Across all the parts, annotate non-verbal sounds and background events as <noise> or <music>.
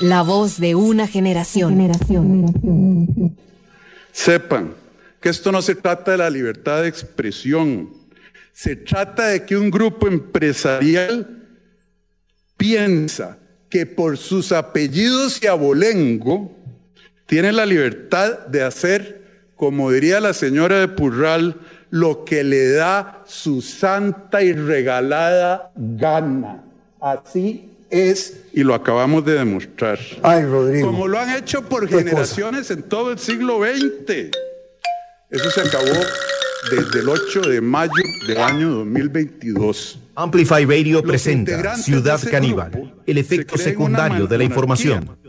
La voz de una generación. Sepan que esto no se trata de la libertad de expresión, se trata de que un grupo empresarial piensa que por sus apellidos y abolengo tiene la libertad de hacer, como diría la señora de Purral, lo que le da su santa y regalada gana. Así es y lo acabamos de demostrar. Ay, Rodrigo. Como lo han hecho por generaciones en todo el siglo XX. Eso se acabó desde el 8 de mayo del año 2022. Amplify Radio presenta Ciudad Caníbal, el efecto secundario de la información.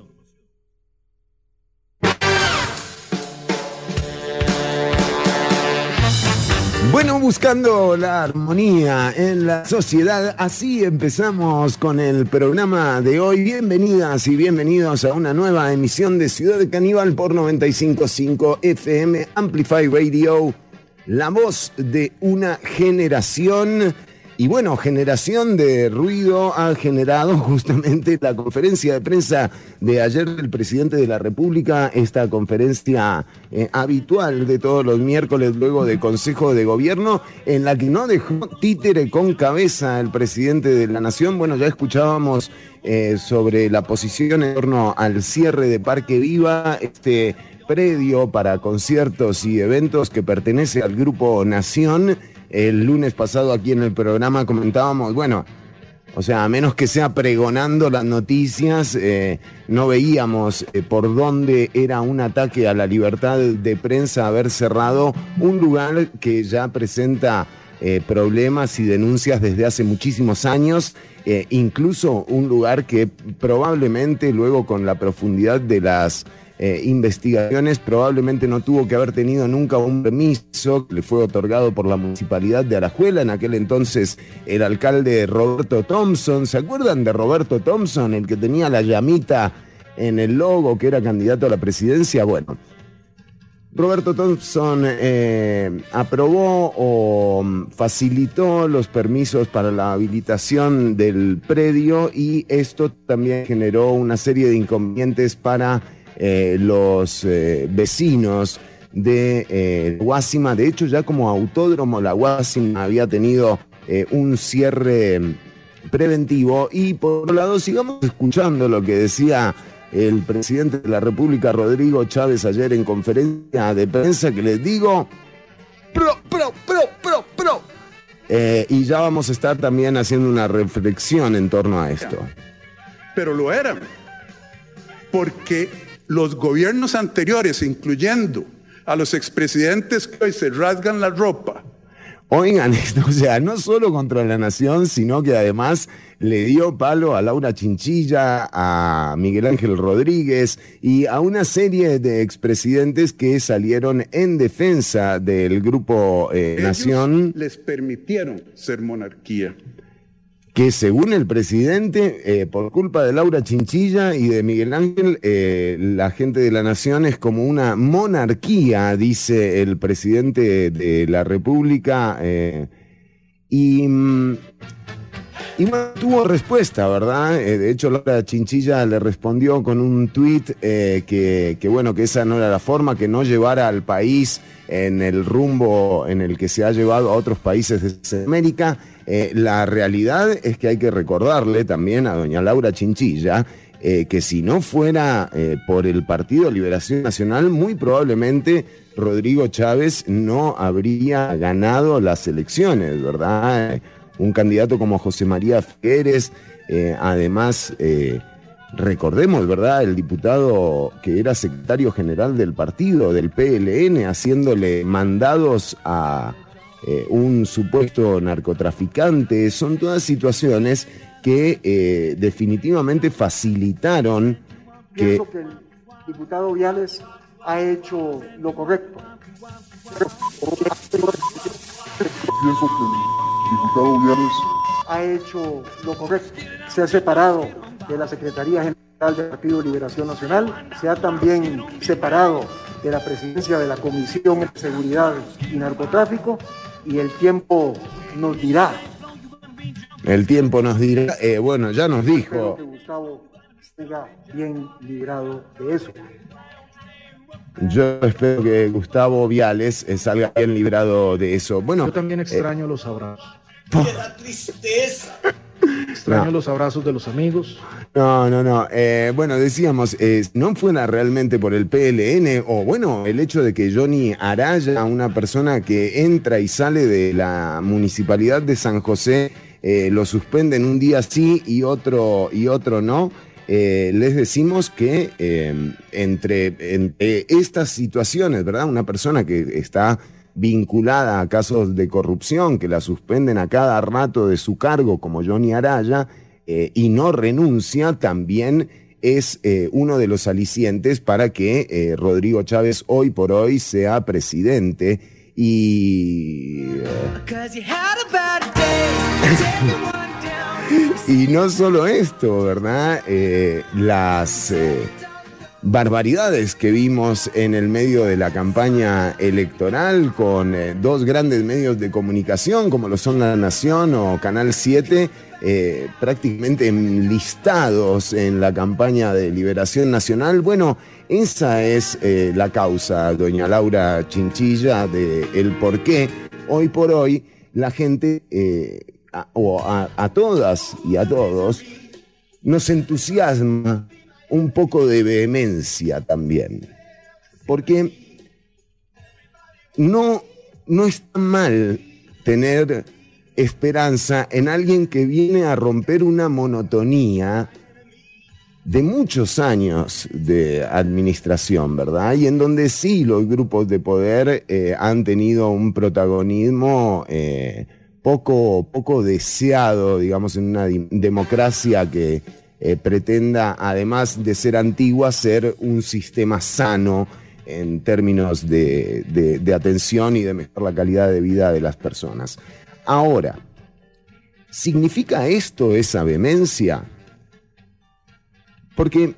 Bueno, buscando la armonía en la sociedad, así empezamos con el programa de hoy. Bienvenidas y bienvenidos a una nueva emisión de Ciudad Caníbal por 955 FM Amplify Radio, la voz de una generación. Y bueno, generación de ruido ha generado <laughs> justamente la conferencia de prensa de ayer del presidente de la República, esta conferencia eh, habitual de todos los miércoles luego de Consejo de Gobierno, en la que no dejó títere con cabeza el presidente de la Nación. Bueno, ya escuchábamos eh, sobre la posición en torno al cierre de Parque Viva, este predio para conciertos y eventos que pertenece al Grupo Nación el lunes pasado aquí en el programa comentábamos, bueno, o sea, a menos que sea pregonando las noticias, eh, no veíamos eh, por dónde era un ataque a la libertad de prensa haber cerrado un lugar que ya presenta eh, problemas y denuncias desde hace muchísimos años, incluso un lugar que probablemente luego con la profundidad de las eh, investigaciones, probablemente no tuvo que haber tenido nunca un permiso que le fue otorgado por la municipalidad de Arajuela, en aquel entonces el alcalde Roberto Thompson. ¿Se acuerdan de Roberto Thompson, el que tenía la llamita en el logo, que era candidato a la presidencia? Bueno. Roberto Thompson eh, aprobó o facilitó los permisos para la habilitación del predio y esto también generó una serie de inconvenientes para eh, los eh, vecinos de eh, Guasima. De hecho, ya como autódromo, la Guasima había tenido un cierre preventivo. Y por otro lado, sigamos escuchando lo que decía el presidente de la República, Rodrigo Chávez, ayer en conferencia de prensa, que les digo, pro, pro, pro, pro, pro. y ya vamos a estar también haciendo una reflexión en torno a esto. Pero lo eran, porque los gobiernos anteriores, incluyendo a los expresidentes que hoy se rasgan la ropa. Oigan, <laughs> o sea, no solo contra la nación, sino que además le dio palo a Laura Chinchilla, a Miguel Ángel Rodríguez y a una serie de expresidentes que salieron en defensa del grupo eh, Nación. Les permitieron ser monarquía que según el presidente, eh, por culpa de Laura Chinchilla y de Miguel Ángel, eh, la gente de la nación es como una monarquía, dice el presidente de la República. Eh, y, mm, y tuvo respuesta, ¿verdad? de hecho, Laura Chinchilla le respondió con un tuit que, bueno, que esa no era la forma, que no llevara al país en el rumbo en el que se ha llevado a otros países de América eh, la realidad es que hay que recordarle también a doña Laura Chinchilla eh, que si no fuera eh, por el Partido Liberación Nacional, muy probablemente Rodrigo Chávez no habría ganado las elecciones, ¿verdad? Un candidato como José María Figueres, además, recordemos, ¿verdad? El diputado que era secretario general del partido, del PLN, haciéndole mandados a eh, un supuesto narcotraficante, son todas situaciones que eh, definitivamente facilitaron que... Pienso que el diputado Viales ha hecho lo correcto. Pienso que el diputado Viales ha hecho lo correcto. Se ha separado de la Secretaría General del Partido de Liberación Nacional, se ha también separado de la presidencia de la Comisión de Seguridad y Narcotráfico y el tiempo nos dirá. El tiempo nos dirá, eh, bueno, ya nos dijo. Que Gustavo salga bien librado de eso. Yo espero que Gustavo Viales eh, salga bien librado de eso. Bueno, yo también extraño los abrazos. ¡Qué tristeza! Extraño los abrazos de los amigos. No, no, no. Eh, bueno, decíamos, eh, no fuera realmente por el PLN o bueno, el hecho de que Johnny Araya, una persona que entra y sale de la municipalidad de San José, eh, lo suspenden un día sí y otro, y otro no. les decimos que entre, entre estas situaciones, ¿verdad? Una persona que está vinculada a casos de corrupción, que la suspenden a cada rato de su cargo, como Johnny Araya, eh, y no renuncia, también es eh, uno de los alicientes para que eh, Rodrigo Chávez hoy por hoy sea presidente. Y. <laughs> y no solo esto, ¿verdad? las barbaridades que vimos en el medio de la campaña electoral con eh, dos grandes medios de comunicación como lo son La Nación o Canal 7, eh, prácticamente enlistados en la campaña de liberación nacional. Bueno, esa es eh, la causa, doña Laura Chinchilla, de el por qué hoy por hoy la gente, o a todas y a todos, nos entusiasma un poco de vehemencia también. Porque no, no está mal tener esperanza en alguien que viene a romper una monotonía de muchos años de administración, ¿verdad? Y en donde sí los grupos de poder eh, han tenido un protagonismo eh, poco, poco deseado, digamos, en una democracia que eh, pretenda, además de ser antigua, ser un sistema sano en términos de, atención y de mejorar la calidad de vida de las personas. Ahora, ¿significa esto esa vehemencia? Porque,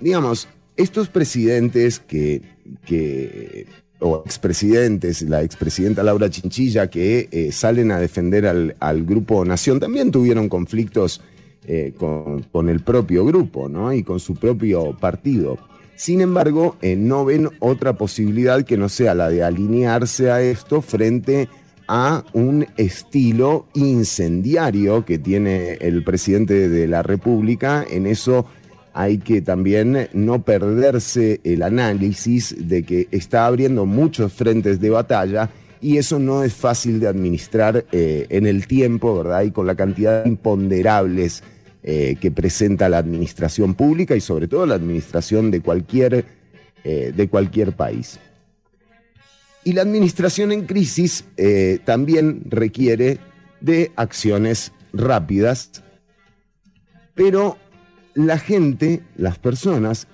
digamos, estos presidentes que, que o expresidentes, la expresidenta Laura Chinchilla, que eh, salen a defender al, al, Grupo Nación, también tuvieron conflictos eh, con, el propio grupo ¿no? y con su propio partido. Sin embargo, eh, no ven otra posibilidad que no sea la de alinearse a esto frente a un estilo incendiario que tiene el presidente de la República. En eso hay que también no perderse el análisis de que está abriendo muchos frentes de batalla y eso no es fácil de administrar eh, en el tiempo, ¿verdad? Y con la cantidad de imponderables eh, que presenta la administración pública y sobre todo la administración de cualquier, eh, de cualquier país. Y la administración en crisis eh, también requiere de acciones rápidas, pero la gente, las personas,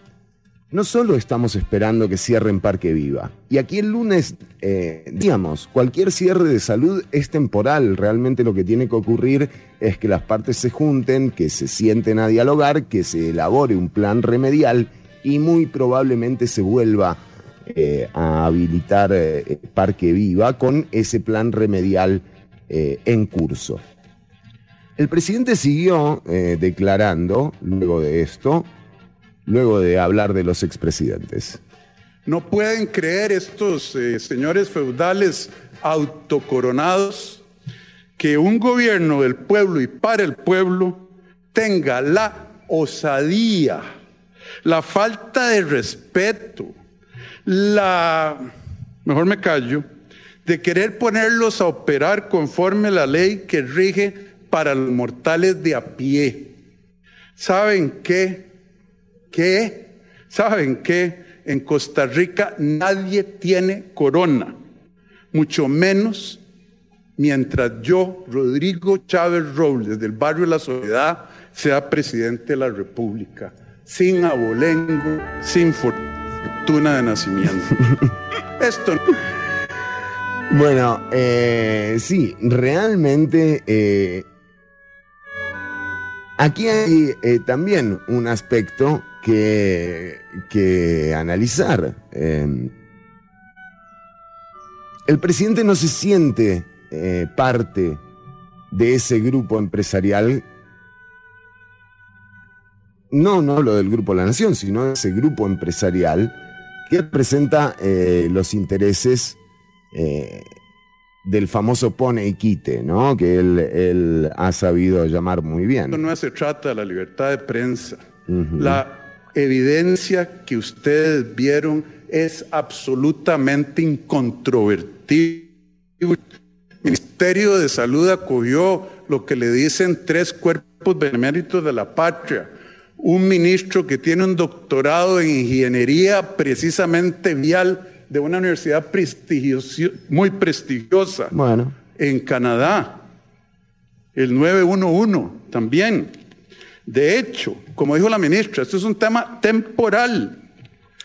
no solo estamos esperando que cierren Parque Viva, y aquí el lunes, eh, digamos, cualquier cierre de salud es temporal, realmente lo que tiene que ocurrir es que las partes se junten, que se sienten a dialogar, que se elabore un plan remedial y muy probablemente se vuelva eh, a habilitar eh, Parque Viva con ese plan remedial en curso. El presidente siguió declarando, luego de esto, luego de hablar de los expresidentes. No pueden creer estos eh, señores feudales autocoronados que un gobierno del pueblo y para el pueblo tenga la osadía, la falta de respeto, la, mejor me callo, de querer ponerlos a operar conforme la ley que rige para los mortales de a pie. ¿Saben qué? ¿Qué? ¿Saben qué? En Costa Rica nadie tiene corona, mucho menos mientras yo, Rodrigo Chávez Robles, del barrio La Soledad, sea presidente de la República, sin abolengo, sin fortuna de nacimiento. <laughs> Esto Bueno, eh, sí, realmente eh, aquí hay eh, también un aspecto que, analizar. Em, el presidente no se siente eh, parte de ese grupo empresarial no, no lo del Grupo La Nación, sino ese grupo empresarial que representa eh, los intereses eh, del famoso pone y quite, ¿no? Que él, ha sabido llamar muy bien. No se trata de la libertad de prensa. La evidencia que ustedes vieron es absolutamente incontrovertible. El Ministerio de Salud acogió lo que le dicen tres cuerpos beneméritos de la patria. Un ministro que tiene un doctorado en ingeniería precisamente vial de una universidad muy prestigiosa bueno. en Canadá. El 911 también. De hecho, como dijo la ministra, esto es un tema temporal.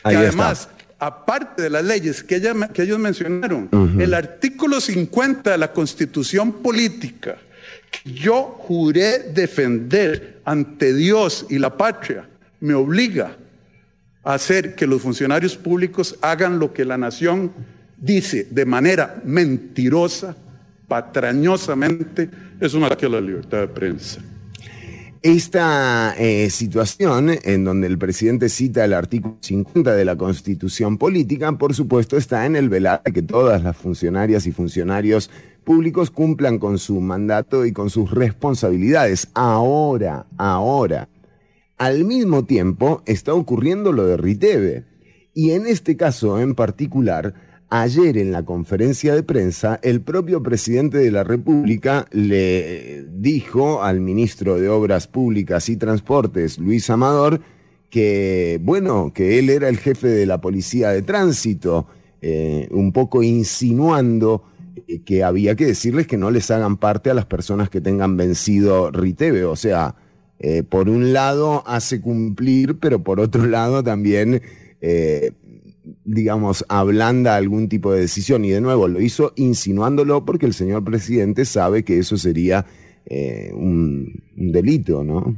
y además, aparte de las leyes que, que ellos mencionaron, el artículo 50 de la Constitución Política, que yo juré defender ante Dios y la patria, me obliga a hacer que los funcionarios públicos hagan lo que la nación dice de manera mentirosa, patrañosamente, es un ataque a la libertad de prensa. Esta eh, situación, en donde el presidente cita el artículo 50 de la Constitución Política, por supuesto, está en el velar que todas las funcionarias y funcionarios públicos cumplan con su mandato y con sus responsabilidades. Ahora, ahora. Al mismo tiempo, está ocurriendo lo de Riteve. Y en este caso en particular, Ayer en la conferencia de prensa, el propio presidente de la República le dijo al ministro de Obras Públicas y Transportes, Luis Amador, que, bueno, que él era el jefe de la policía de tránsito, eh, un poco insinuando eh, que había que decirles que no les hagan parte a las personas que tengan vencido Riteve. O sea, eh, por un lado hace cumplir, pero por otro lado también digamos, ablanda algún tipo de decisión. Y de nuevo, lo hizo insinuándolo porque el señor presidente sabe que eso sería eh, un, delito, ¿no?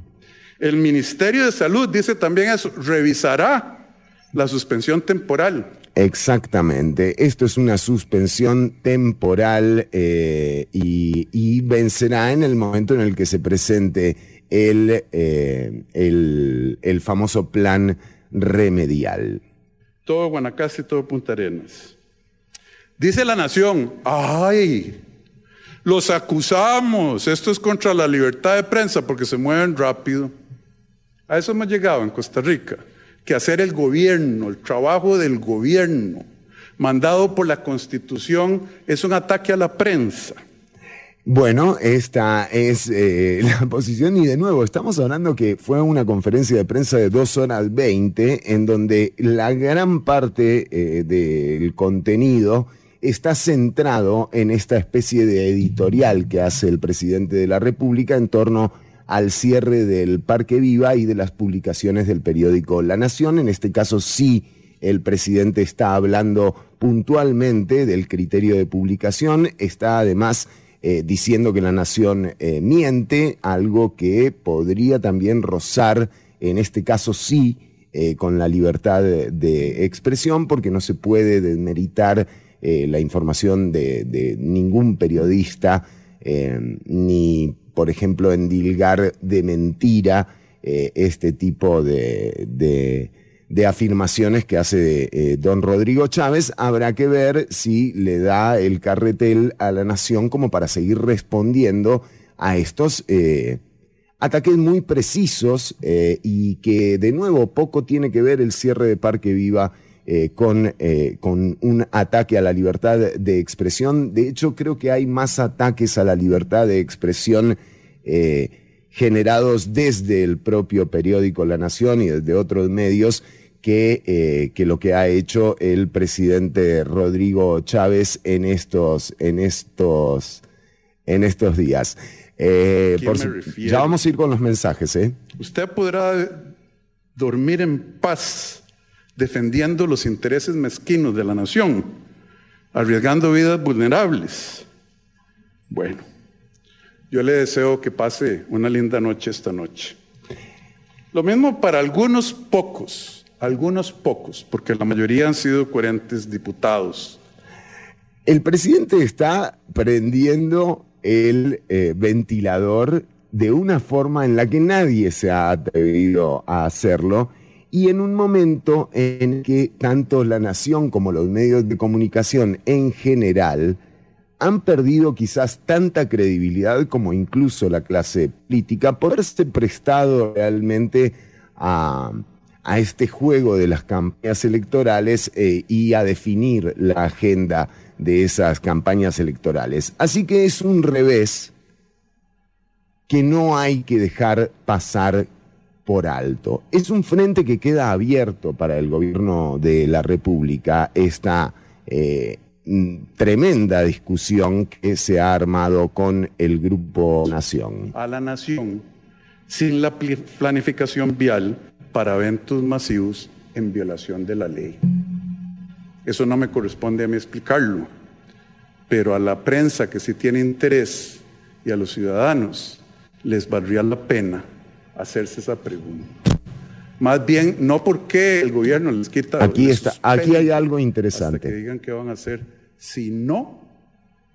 El Ministerio de Salud dice también eso, revisará la suspensión temporal. Exactamente, esto es una suspensión temporal eh, y, vencerá en el momento en el que se presente el, eh, el, el famoso plan remedial todo Guanacaste y todo Punta Arenas. Dice la nación, ay, los acusamos, esto es contra la libertad de prensa porque se mueven rápido. A eso hemos llegado en Costa Rica, que hacer el gobierno, el trabajo del gobierno, mandado por la constitución, es un ataque a la prensa. Bueno, esta es eh, <laughs> la posición y de nuevo estamos hablando que fue una conferencia de prensa de dos horas veinte en donde la gran parte eh, del contenido está centrado en esta especie de editorial que hace el presidente de la República en torno al cierre del Parque Viva y de las publicaciones del periódico La Nación. En este caso sí el presidente está hablando puntualmente del criterio de publicación, está además eh, diciendo que la nación eh, miente, algo que podría también rozar, en este caso sí, eh, con la libertad de, expresión, porque no se puede desmeritar la información de, ningún periodista, ni, por ejemplo, endilgar de mentira este tipo de de afirmaciones que hace eh, don Rodrigo Chávez, habrá que ver si le da el carretel a la nación como para seguir respondiendo a estos eh, ataques muy precisos eh, y que de nuevo poco tiene que ver el cierre de Parque Viva con, con un ataque a la libertad de expresión. De hecho, creo que hay más ataques a la libertad de expresión generados desde el propio periódico La Nación y desde otros medios que, eh, que lo que ha hecho el presidente Rodrigo Chávez en estos, en estos, en estos días. Eh, ya vamos a ir con los mensajes. ¿eh? Usted podrá dormir en paz defendiendo los intereses mezquinos de la nación, arriesgando vidas vulnerables. Bueno, yo le deseo que pase una linda noche esta noche. Lo mismo para algunos pocos algunos pocos, porque la mayoría han sido coherentes diputados. El presidente está prendiendo el eh, ventilador de una forma en la que nadie se ha atrevido a hacerlo y en un momento en que tanto la nación como los medios de comunicación en general han perdido quizás tanta credibilidad como incluso la clase política por haberse prestado realmente a, este juego de las campañas electorales eh, y a definir la agenda de esas campañas electorales. Así que es un revés que no hay que dejar pasar por alto. Es un frente que queda abierto para el gobierno de la República esta eh, tremenda discusión que se ha armado con el Grupo Nación. A la Nación, sin la planificación vial para eventos masivos en violación de la ley. Eso no me corresponde a mí explicarlo, pero a la prensa que sí tiene interés y a los ciudadanos les valdría la pena hacerse esa pregunta. Más bien, no porque el gobierno les quita. Aquí está, aquí hay algo interesante. Hasta que digan qué van a hacer, sino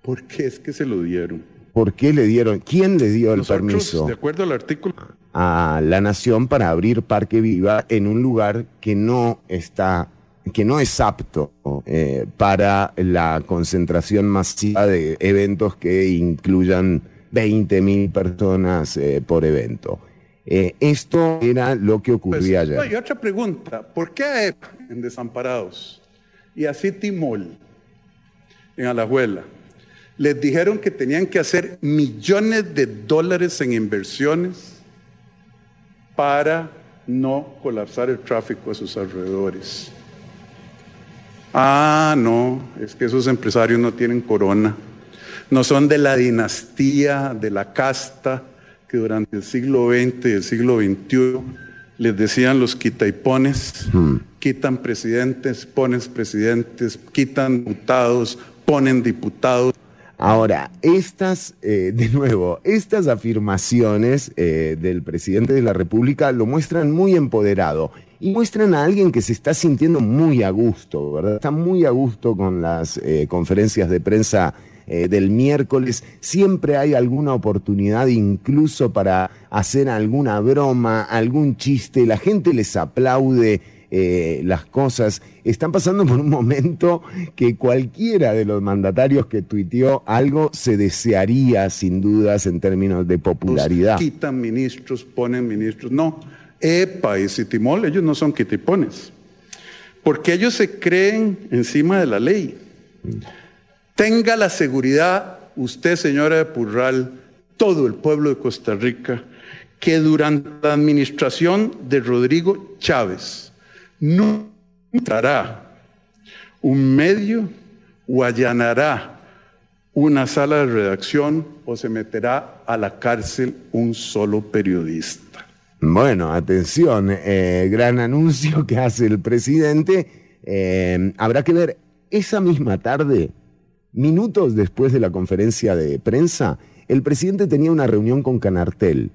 porque es que se lo dieron. ¿Por qué le dieron? ¿Quién le dio el permiso? De acuerdo al artículo. A la nación para abrir Parque Viva en un lugar que no está que no es apto eh, para la concentración masiva de eventos que incluyan 20 mil personas eh, por evento. Eh, esto era lo que ocurría pues, ayer. y otra pregunta, ¿por qué en Desamparados y a City Mall en Alajuela les dijeron que tenían que hacer millones de dólares en inversiones para no colapsar el tráfico a sus alrededores? Ah, no, es que esos empresarios no tienen corona, no son de la dinastía, de la casta que durante el siglo XX y el siglo XXI les decían los quitaipones, hmm. quitan presidentes, ponen presidentes, quitan diputados, ponen diputados. Ahora, estas, eh, de nuevo, estas afirmaciones eh, del presidente de la República lo muestran muy empoderado y muestran a alguien que se está sintiendo muy a gusto, ¿verdad? Está muy a gusto con las eh, conferencias de prensa del miércoles. Siempre hay alguna oportunidad incluso para hacer alguna broma, algún chiste. La gente les aplaude. Eh, las cosas. Están pasando por un momento que cualquiera de los mandatarios que tuiteó algo se desearía sin dudas en términos de popularidad. quitan ministros, ponen ministros. No, EPA y Citimol, ellos no son quitipones, porque ellos se creen encima de la ley. Tenga la seguridad, usted señora de Purral, todo el pueblo de Costa Rica, que durante la administración de Rodrigo Chávez no entrará un medio o allanará una sala de redacción o se meterá a la cárcel un solo periodista. Bueno, atención, eh, gran anuncio que hace el presidente. Eh, habrá que ver esa misma tarde, minutos después de la conferencia de prensa, el presidente tenía una reunión con Canartel.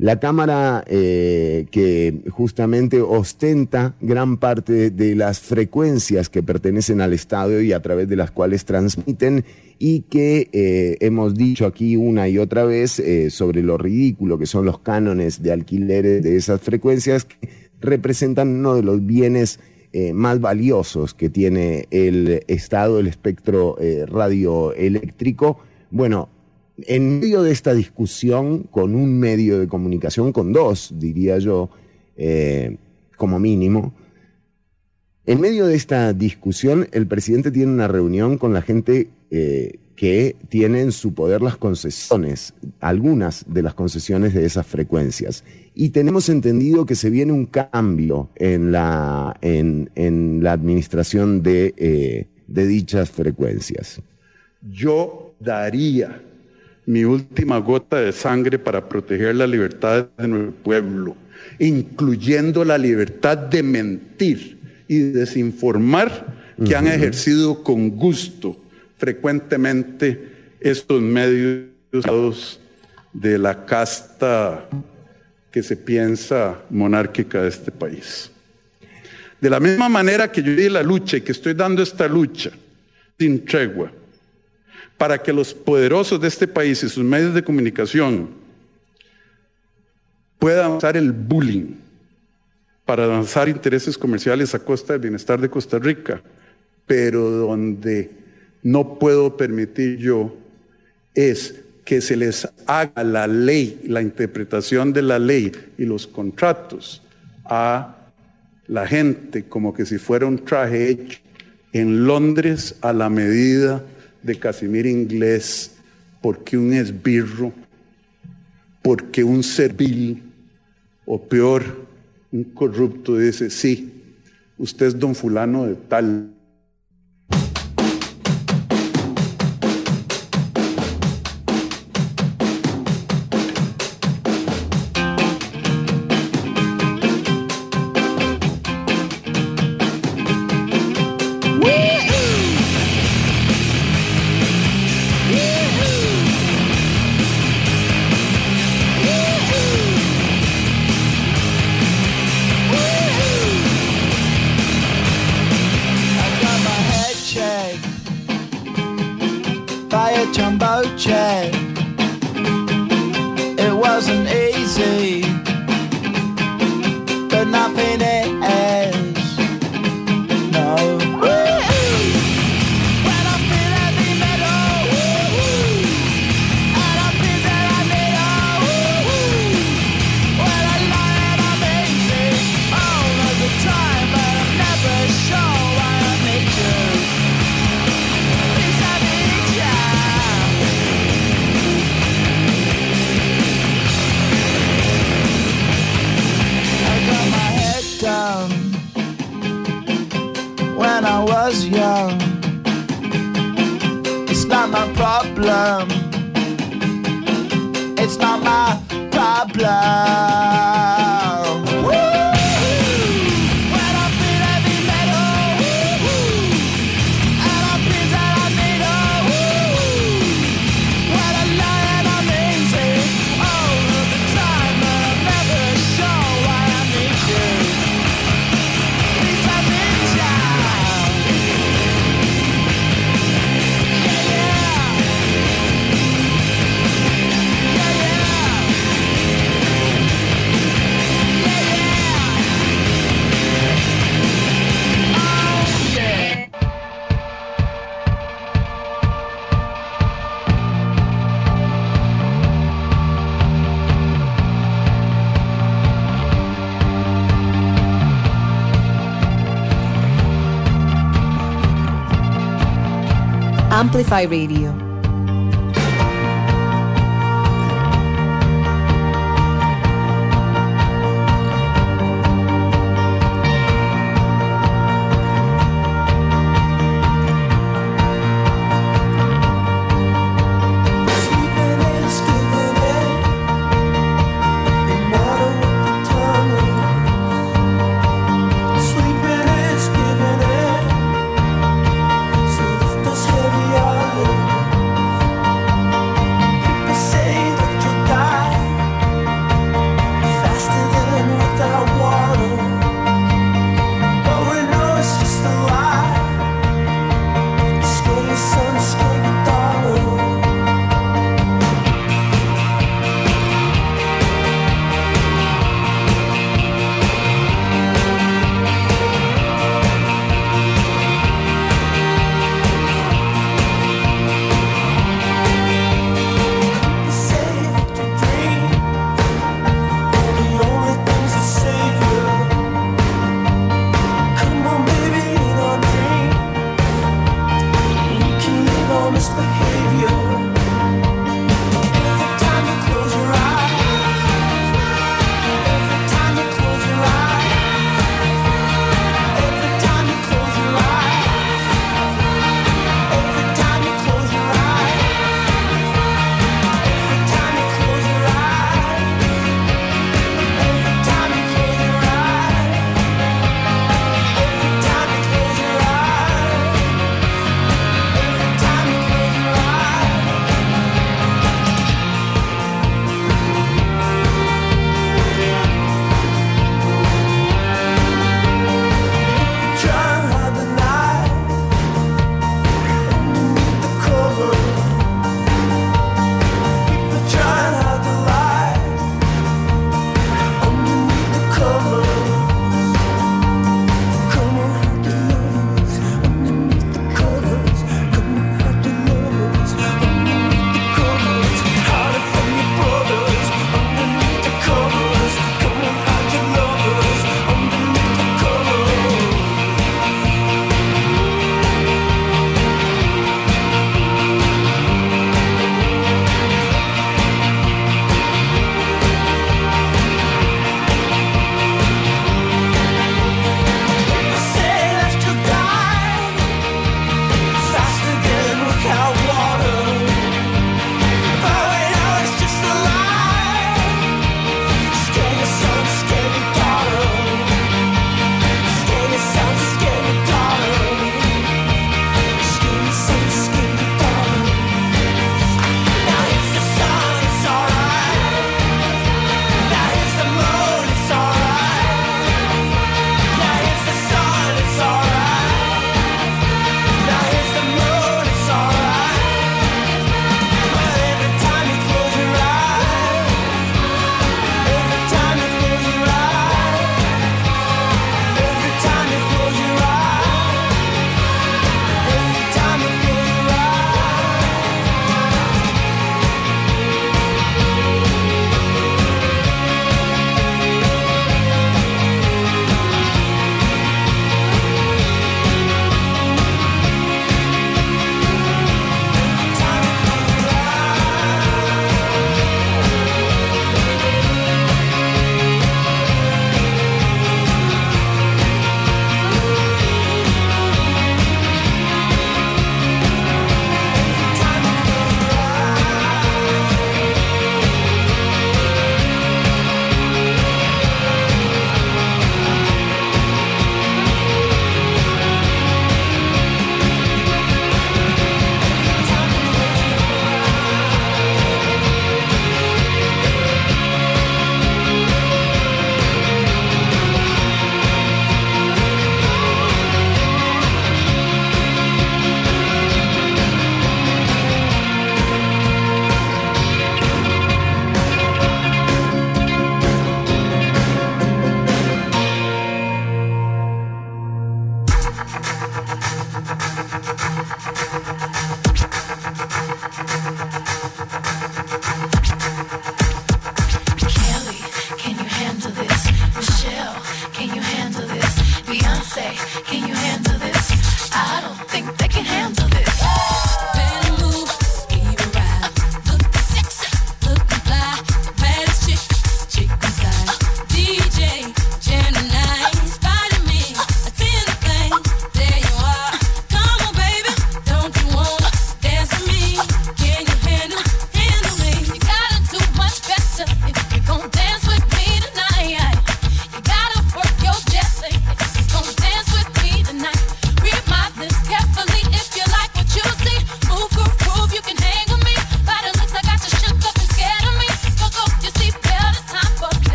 La cámara eh, que justamente ostenta gran parte de las frecuencias que pertenecen al Estado y a través de las cuales transmiten y que eh, hemos dicho aquí una y otra vez eh, sobre lo ridículo que son los cánones de alquileres de esas frecuencias que representan uno de los bienes más valiosos que tiene el Estado, el espectro radioeléctrico. Bueno, en medio de esta discusión con un medio de comunicación, con dos, diría yo, eh, como mínimo, en medio de esta discusión, el presidente tiene una reunión con la gente eh, que tiene en su poder las concesiones, algunas de las concesiones de esas frecuencias. Y tenemos entendido que se viene un cambio en la, en, la administración de, eh, de dichas frecuencias. Yo daría mi última gota de sangre para proteger la libertad de nuestro pueblo, incluyendo la libertad de mentir y desinformar que han ejercido con gusto frecuentemente estos medios de la casta que se piensa monárquica de este país. De la misma manera que yo di la lucha y que estoy dando esta lucha sin tregua, para que los poderosos de este país y sus medios de comunicación pueda avanzar el bullying para avanzar intereses comerciales a costa del bienestar de Costa Rica, pero donde no puedo permitir yo es que se les haga la ley, la interpretación de la ley y los contratos a la gente como que si fuera un traje hecho en Londres a la medida de Casimir Inglés, porque un esbirro, porque un servil, o peor, un corrupto dice, sí, usted es don fulano de tal. Amplify Radio.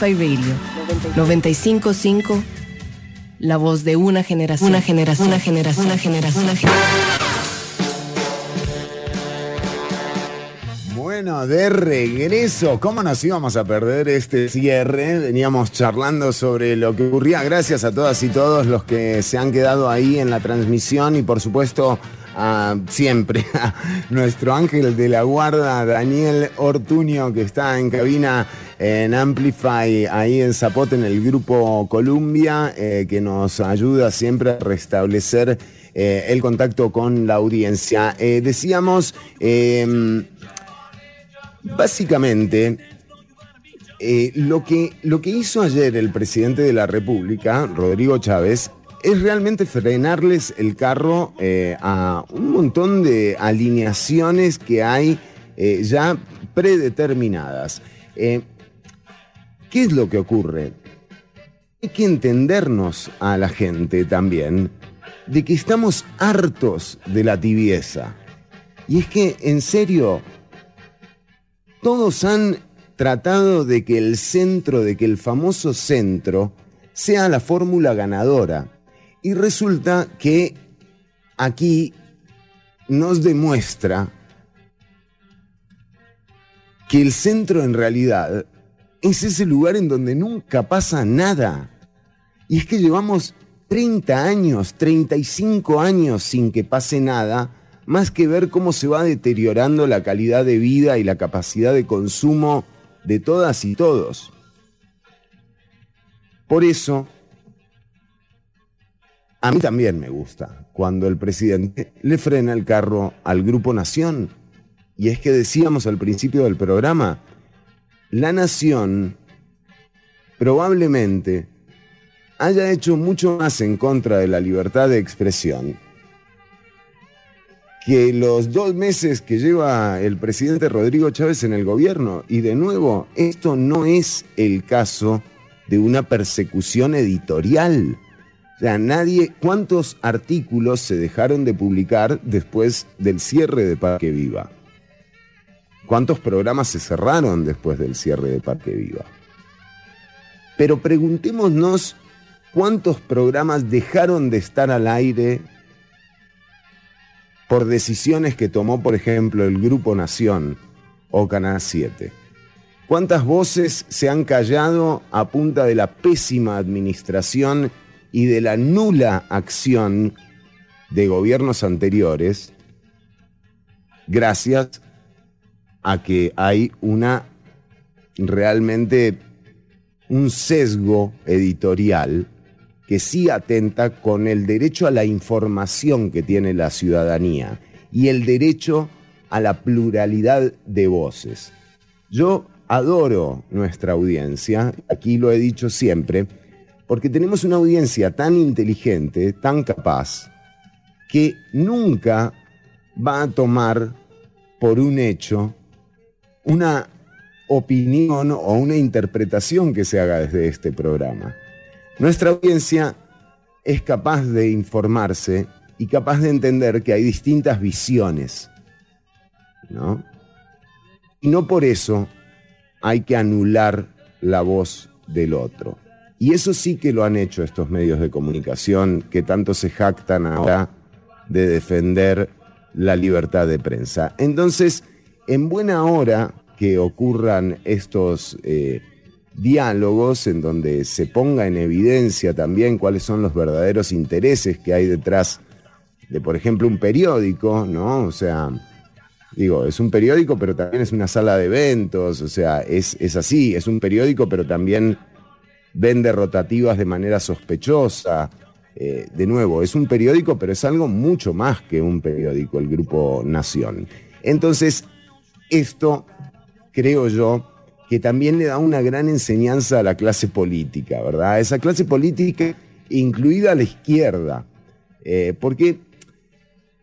Amplify Radio 955, la voz de una generación. Una generación, una generación, una generación, una generación. Bueno, de regreso, ¿cómo nos íbamos a perder este cierre? Veníamos charlando sobre lo que ocurría. Gracias a todas y todos los que se han quedado ahí en la transmisión y por supuesto a, siempre <laughs> a nuestro ángel de la guarda, Daniel Ortuño, que está en cabina en Amplify, ahí en Zapote, en el grupo Columbia, eh, que nos ayuda siempre a restablecer eh, el contacto con la audiencia. Eh, decíamos... Em, Básicamente, lo, que, lo que hizo ayer el presidente de la República, Rodrigo Chávez, es realmente frenarles el carro a un montón de alineaciones que hay ya predeterminadas. ¿Qué es lo que ocurre? Hay que entendernos a la gente también de que estamos hartos de la tibieza. Y es que, en serio, todos han tratado de que el centro, de que el famoso centro, sea la fórmula ganadora. Y resulta que aquí nos demuestra que el centro en realidad es ese lugar en donde nunca pasa nada. Y es que llevamos 30 años, 35 años sin que pase nada más que ver cómo se va deteriorando la calidad de vida y la capacidad de consumo de todas y todos. Por eso, a mí también me gusta cuando el presidente le frena el carro al Grupo Nación. Y es que decíamos al principio del programa, la Nación probablemente haya hecho mucho más en contra de la libertad de expresión que los dos meses que lleva el presidente Rodrigo Chávez en el gobierno. Y de nuevo, esto no es el caso de una persecución editorial. O sea, nadie, ¿cuántos artículos se dejaron de publicar después del cierre de Parque Viva? ¿Cuántos programas se cerraron después del cierre de Parque Viva? Pero preguntémonos cuántos programas dejaron de estar al aire por decisiones que tomó, por ejemplo, el Grupo Nación o Canal 7? ¿Cuántas voces se han callado a punta de la pésima administración y de la nula acción de gobiernos anteriores gracias a que hay una realmente un sesgo editorial que sí atenta con el derecho a la información que tiene la ciudadanía y el derecho a la pluralidad de voces. Yo adoro nuestra audiencia, aquí lo he dicho siempre, porque tenemos una audiencia tan inteligente, tan capaz, que nunca va a tomar por un hecho una opinión o una interpretación que se haga desde este programa. Nuestra audiencia es capaz de informarse y capaz de entender que hay distintas visiones, ¿no? Y no por eso hay que anular la voz del otro. Y eso sí que lo han hecho estos medios de comunicación que tanto se jactan ahora de defender la libertad de prensa. Entonces, en buena hora que ocurran estos eh, diálogos en donde se ponga en evidencia también cuáles son los verdaderos intereses que hay detrás de, por ejemplo, un periódico, ¿no? O sea, digo, es un periódico, pero también es una sala de eventos, o sea, es, es así, es un periódico, pero también vende rotativas de manera sospechosa. Eh, de nuevo, es un periódico, pero es algo mucho más que un periódico, el Grupo Nación. Entonces, esto, creo yo, que también le da una gran enseñanza a la clase política, ¿verdad? Esa clase política incluida la izquierda, eh, porque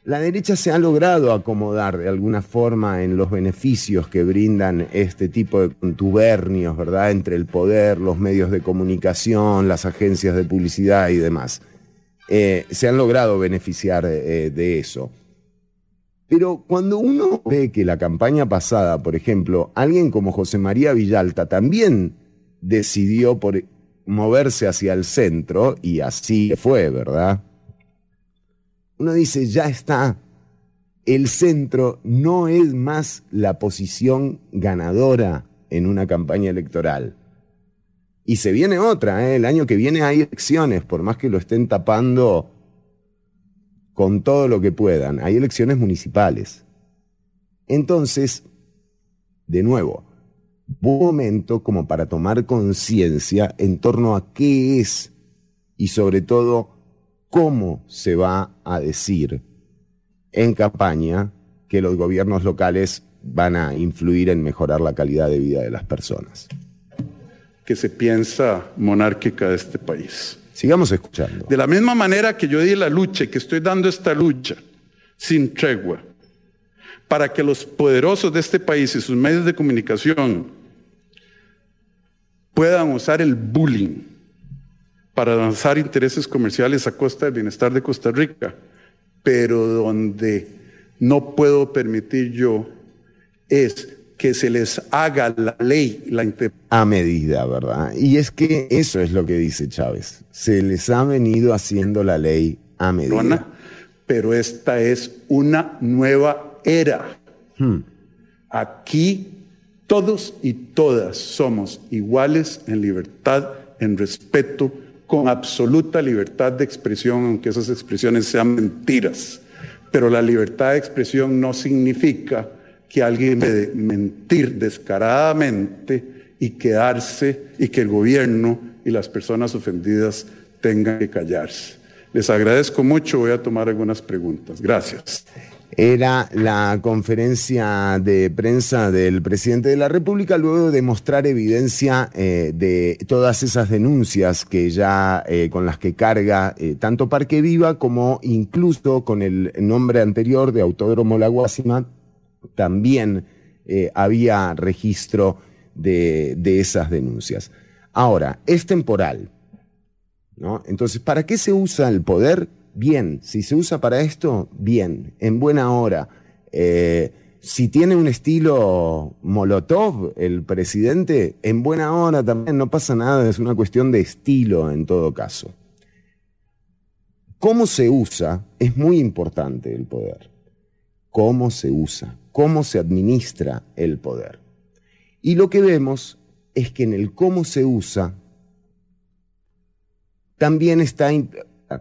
la derecha se ha logrado acomodar de alguna forma en los beneficios que brindan este tipo de contubernios, ¿verdad? Entre el poder, los medios de comunicación, las agencias de publicidad y demás. Eh, se han logrado beneficiar eh, de eso. Pero cuando uno ve que la campaña pasada, por ejemplo, alguien como José María Villalta también decidió por moverse hacia el centro y así fue, ¿verdad? Uno dice, ya está, el centro no es más la posición ganadora en una campaña electoral. Y se viene otra, ¿eh? el año que viene hay elecciones, por más que lo estén tapando con todo lo que puedan, hay elecciones municipales. Entonces, de nuevo, buen momento como para tomar conciencia en torno a qué es y sobre todo cómo se va a decir en campaña que los gobiernos locales van a influir en mejorar la calidad de vida de las personas. Que se piensa monárquica de este país. Sigamos escuchando. De la misma manera que yo di la lucha y que estoy dando esta lucha sin tregua, para que los poderosos de este país y sus medios de comunicación puedan usar el bullying para lanzar intereses comerciales a costa del bienestar de Costa Rica pero donde no puedo permitir yo es que se les haga la ley, la a medida, ¿verdad? Y es que eso es lo que dice Chávez. Se les ha venido haciendo la ley a medida. Pero esta es una nueva era. Hmm. Aquí todos y todas somos iguales en libertad, en respeto, con absoluta libertad de expresión, aunque esas expresiones sean mentiras. Pero la libertad de expresión no significa que alguien debe mentir descaradamente y quedarse y que el gobierno y las personas ofendidas tengan que callarse. Les agradezco mucho, voy a tomar algunas preguntas. Gracias era la conferencia de prensa del presidente de la República luego de mostrar evidencia eh, de todas esas denuncias que ya eh, con las que carga eh, tanto Parque Viva como incluso con el nombre anterior de Autódromo La Guásima también había registro de, de esas denuncias. Ahora, es temporal. ¿no? Entonces, ¿para qué se usa el poder? bien. Si se usa para esto, bien, en buena hora. Eh, si tiene un estilo Molotov, el presidente, en buena hora también no pasa nada, es una cuestión de estilo en todo caso. Cómo se usa es muy importante el poder. Cómo se usa, cómo se administra el poder. Y lo que vemos es que en el cómo se usa también está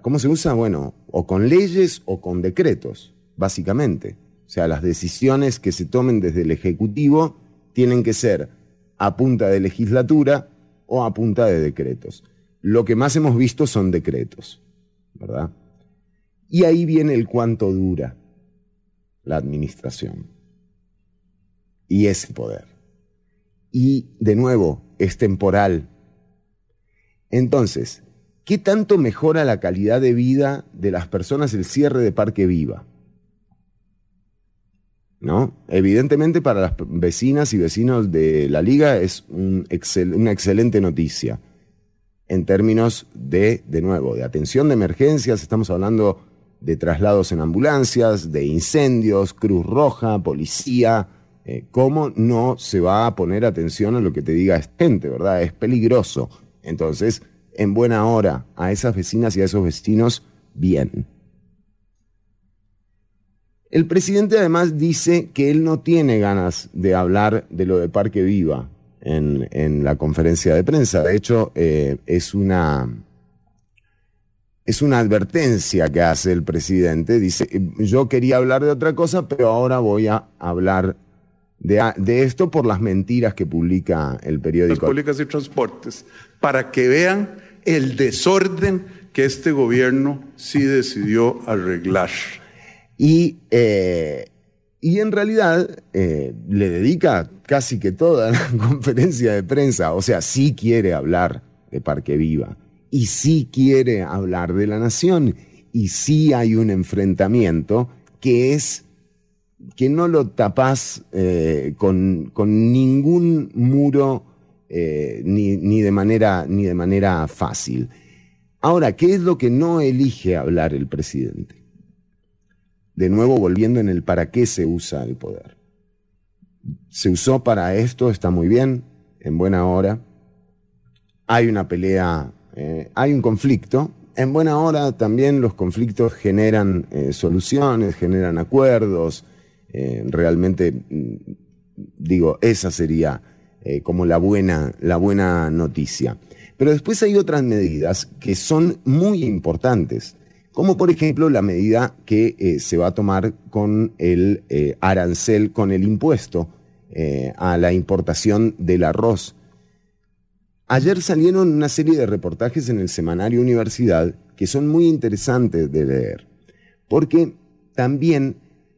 ¿Cómo se usa? Bueno, o con leyes o con decretos, básicamente. O sea, las decisiones que se tomen desde el Ejecutivo tienen que ser a punta de legislatura o a punta de decretos. Lo que más hemos visto son decretos, ¿verdad? Y ahí viene el cuánto dura la administración y ese poder. Y de nuevo, es temporal. Entonces, ¿Qué tanto mejora la calidad de vida de las personas el cierre de Parque Viva? ¿No? Evidentemente para las vecinas y vecinos de la liga es una excelente noticia en términos de, de nuevo, de atención de emergencias, estamos hablando de traslados en ambulancias, de incendios, Cruz Roja, policía, eh, ¿cómo no se va a poner atención a lo que te diga esta gente, verdad? Es peligroso. Entonces, en buena hora a esas vecinas y a esos vecinos bien. El presidente además dice que él no tiene ganas de hablar de lo de Parque Viva en, la conferencia de prensa. De hecho, eh, es una es una advertencia que hace el presidente. Dice, yo quería hablar de otra cosa, pero ahora voy a hablar de, de esto por las mentiras que publica el periódico. Las públicas y transportes, para que vean el desorden que este gobierno sí decidió arreglar. Y, eh, y en realidad eh, le dedica casi que toda la <laughs> conferencia de prensa, o sea, sí quiere hablar de Parque Viva y sí quiere hablar de la nación y sí hay un enfrentamiento que es que no lo tapas eh, con, ningún muro eh, ni, de manera, ni de manera fácil. Ahora, ¿qué es lo que no elige hablar el presidente? De nuevo, volviendo en el para qué se usa el poder. Se usó para esto, está muy bien, en buena hora. hay una pelea, eh, hay un conflicto. En buena hora también los conflictos generan soluciones, generan acuerdos. Eh, realmente, mm, digo, esa sería como la buena, la buena noticia. Pero después hay otras medidas que son muy importantes, como por ejemplo la medida que se va a tomar con el arancel, con el impuesto a la importación del arroz Ayer salieron una serie de reportajes en el semanario Universidad que son muy interesantes de leer, porque también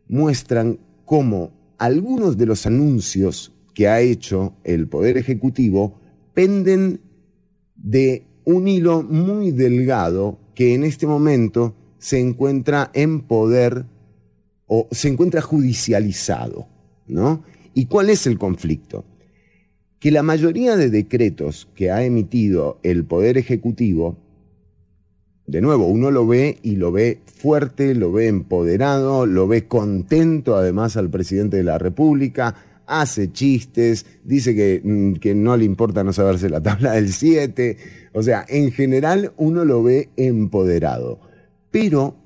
muestran cómo algunos de los anuncios que ha hecho el Poder Ejecutivo penden de un hilo muy delgado que en este momento se encuentra en poder o se encuentra judicializado, ¿no? ¿Y cuál es el conflicto? que la mayoría de decretos que ha emitido el Poder Ejecutivo, de nuevo, uno lo ve y lo ve fuerte, lo ve empoderado, lo ve contento además al presidente de la República, hace chistes, dice que, mm, que, no le importa no saberse la tabla del 7, o sea, en general uno lo ve empoderado, pero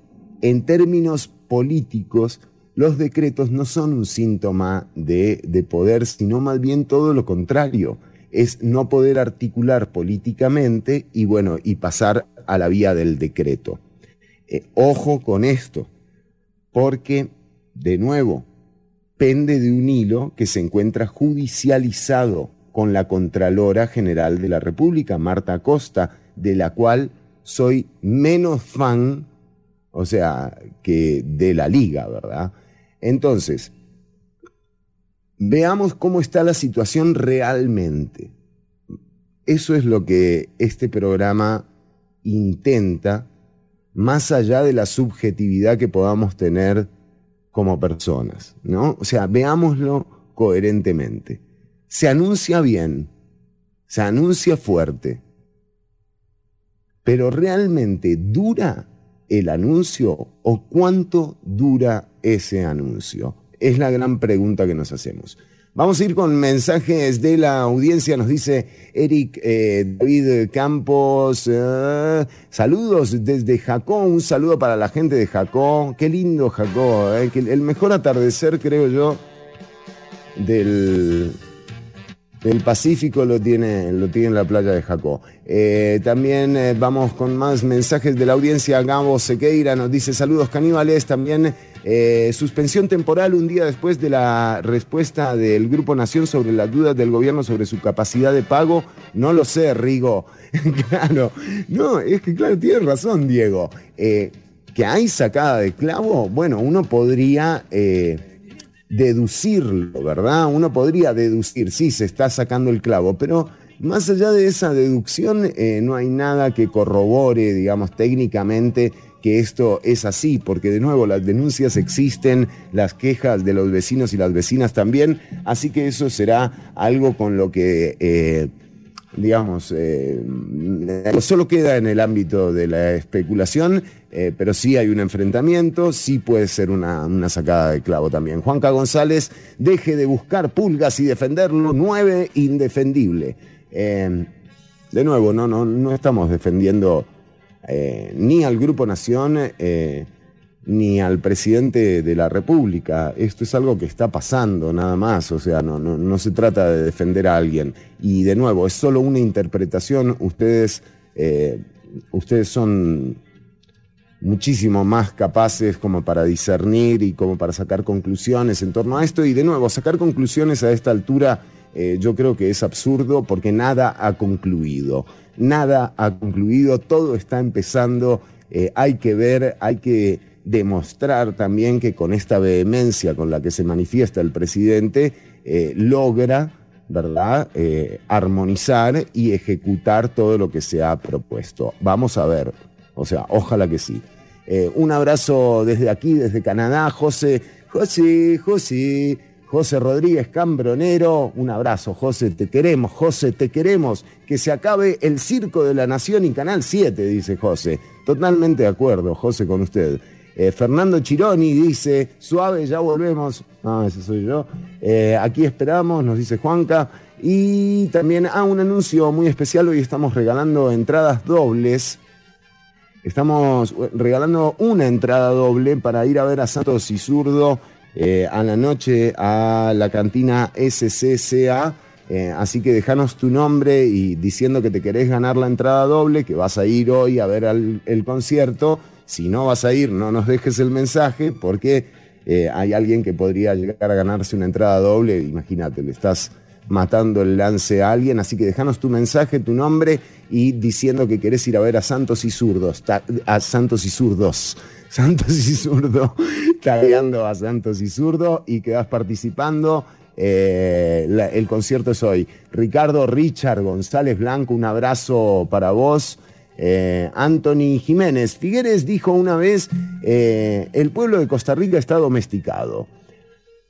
en términos políticos los decretos no son un síntoma de, poder, sino más bien todo lo contrario. Es no poder articular políticamente y bueno, y pasar a la vía del decreto. Eh, ojo con esto, porque, de nuevo, pende de un hilo que se encuentra judicializado con la Contralora General de la República, Marta Acosta, de la cual soy menos fan o sea, que de la liga, ¿verdad? Entonces, veamos cómo está la situación realmente. Eso es lo que este programa intenta, más allá de la subjetividad que podamos tener como personas, ¿no? O sea, veámoslo coherentemente. Se anuncia bien, se anuncia fuerte, pero realmente dura el anuncio o cuánto dura ese anuncio? Es la gran pregunta que nos hacemos. Vamos a ir con mensajes de la audiencia. Nos dice Eric eh, David Campos. Eh, saludos desde Jacó. Un saludo para la gente de Jacó. Qué lindo Jacó. Eh, el mejor atardecer, creo yo, del, el Pacífico lo tiene, lo tiene en la playa de Jacó. Eh, también eh, vamos con más mensajes de la audiencia. Gabo Sequeira nos dice saludos caníbales. También eh, suspensión temporal un día después de la respuesta del Grupo Nación sobre las dudas del gobierno sobre su capacidad de pago. No lo sé, Rigo. <laughs> claro, no, es que claro, tiene razón, Diego. que hay sacada de clavo, bueno, uno podría deducirlo, ¿verdad? Uno podría deducir, sí, se está sacando el clavo, pero más allá de esa deducción, eh, no hay nada que corrobore, digamos, técnicamente que esto es así, porque de nuevo las denuncias existen, las quejas de los vecinos y las vecinas también, así que eso será algo con lo que... Eh, digamos, eh, solo queda en el ámbito de la especulación, eh, pero sí hay un enfrentamiento, sí puede ser una, sacada de clavo también. Juanca González, deje de buscar pulgas y defenderlo, nueve, indefendible. Eh, de nuevo, no, no, no estamos defendiendo ni al Grupo Nación, ni al presidente de la República. Esto es algo que está pasando nada más, o sea, no, no, se trata de defender a alguien. Y de nuevo, es solo una interpretación, ustedes, eh, ustedes son muchísimo más capaces como para discernir y como para sacar conclusiones en torno a esto. Y de nuevo, sacar conclusiones a esta altura eh, yo creo que es absurdo porque nada ha concluido. Nada ha concluido, todo está empezando, eh, hay que ver, hay que demostrar también que con esta vehemencia con la que se manifiesta el presidente, eh, logra, ¿verdad?, eh, armonizar y ejecutar todo lo que se ha propuesto. Vamos a ver, o sea, ojalá que sí. Eh, un abrazo desde aquí, desde Canadá, José, José, José. José Rodríguez Cambronero, un abrazo, José, te queremos, José, te queremos. Que se acabe el Circo de la Nación y Canal 7, dice José. Totalmente de acuerdo, José, con usted. Eh, Fernando Chironi dice, suave, ya volvemos. Ah, ese soy yo. Eh, aquí esperamos, nos dice Juanca. Y también, ah, un anuncio muy especial, hoy estamos regalando entradas dobles. Estamos regalando una entrada doble para ir a ver a Santos y Zurdo eh, a la noche a la cantina SCCA. Eh, así que déjanos tu nombre y diciendo que te querés ganar la entrada doble, que vas a ir hoy a ver el concierto. Si no vas a ir, no nos dejes el mensaje porque eh, hay alguien que podría llegar a ganarse una entrada doble. Imagínate, le estás matando el lance a alguien. Así que déjanos tu mensaje, tu nombre y diciendo que querés ir a ver a Santos y Zurdos. A Santos y Zurdos. <laughs> Santos y Zurdo, tagueando a Santos y Zurdo y quedás participando. Eh, el concierto es hoy. Ricardo Richard González Blanco, un abrazo para vos. Eh, Anthony Jiménez Figueres dijo una vez, eh, el pueblo de Costa Rica está domesticado.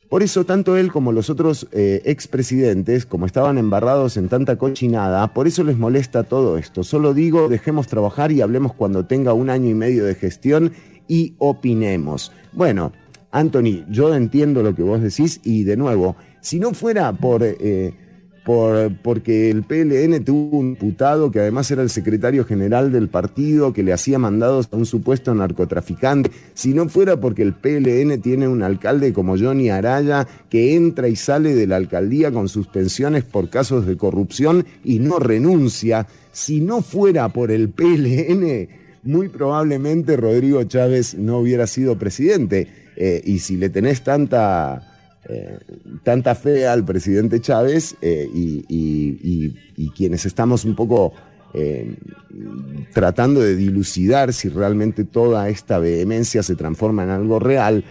Por eso tanto él como los otros expresidentes, como estaban embarrados en tanta cochinada, por eso les molesta todo esto. Solo digo, dejemos trabajar y hablemos cuando tenga un año y medio de gestión y opinemos. Bueno, Anthony, yo entiendo lo que vos decís y de nuevo, si no fuera por, eh, por, porque el PLN tuvo un diputado que además era el secretario general del partido que le hacía mandados a un supuesto narcotraficante, si no fuera porque el PLN tiene un alcalde como Johnny Araya que entra y sale de la alcaldía con suspensiones por casos de corrupción y no renuncia, si no fuera por el PLN, muy probablemente Rodrigo Chávez no hubiera sido presidente. Eh, y si le tenés tanta, eh, tanta fe al presidente Chávez eh, y, quienes estamos un poco tratando de dilucidar si realmente toda esta vehemencia se transforma en algo real,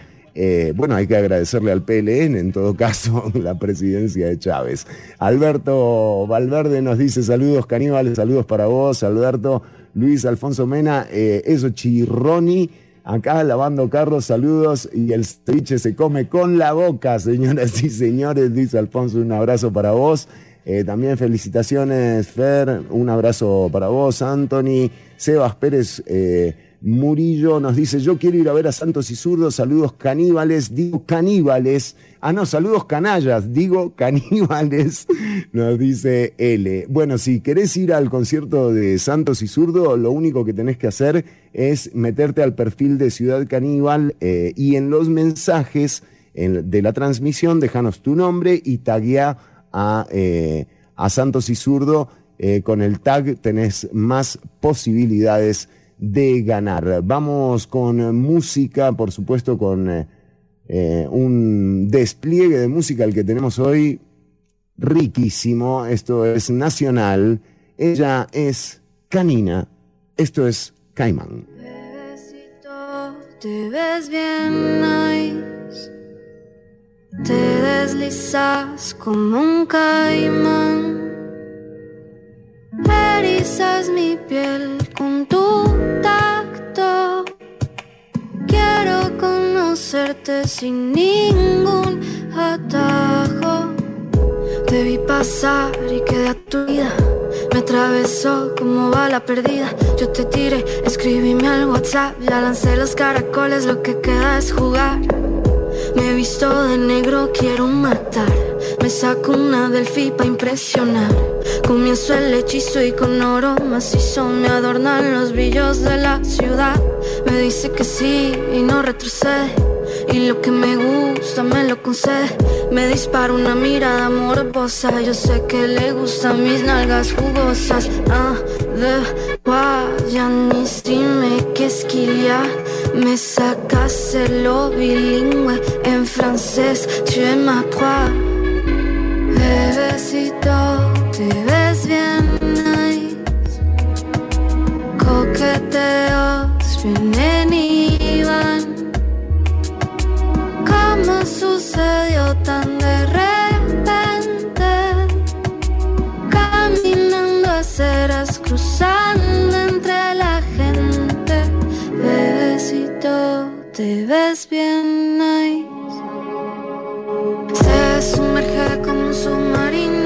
bueno, hay que agradecerle al PLN, en todo caso, <laughs> la presidencia de Chávez. Alberto Valverde nos dice saludos caníbales, saludos para vos, Alberto. Luis Alfonso Mena, eh, eso Chirroni, acá lavando carros, saludos y el ceviche se come con la boca, señoras y señores, Luis Alfonso, un abrazo para vos. Eh, también felicitaciones, Fer, un abrazo para vos, Anthony, Sebas Pérez. Eh, Murillo nos dice, yo quiero ir a ver a Santos y Zurdos, saludos caníbales, digo caníbales, ah no, saludos canallas, digo <laughs> caníbales, nos dice L. Bueno, si querés ir al concierto de Santos y Zurdo, lo único que tenés que hacer es meterte al perfil de Ciudad Caníbal eh, y en los mensajes de la transmisión déjanos tu nombre y taguea a, eh, a Santos y Zurdo. Eh, con el tag tenés más posibilidades de ganar. Vamos con música, por supuesto, con eh, eh, un despliegue de música el que tenemos hoy riquísimo. Esto es nacional. Ella es canina. Esto es caimán. te ves bien Te deslizas como un caimán. Erizas mi piel con tu tacto. Quiero conocerte sin ningún atajo. Te vi pasar y quedé a tu vida. Me atravesó como bala perdida. Yo te tiré, escribíme al WhatsApp. Ya lancé los caracoles, lo que queda es jugar. Me he visto de negro, quiero matar. Me saco una delfí pa' impresionar. Comienzo el hechizo y con oro macizo me adornan los brillos de la ciudad. Me dice que sí y no retrocede. Y lo que me gusta me lo concede. Me dispara una mirada morbosa. Yo sé que le gustan mis nalgas jugosas. Ah, de dime que esquilia. Me sacas el bilingüe en francés. Tu es ma proie. Bebecito, te ves bien nice. Coqueteos vienen ¿Cómo sucedió tan de repente? Caminando aceras, cruzando entre la gente. Bebecito, te ves bien nice. Se sumerge como un submarino.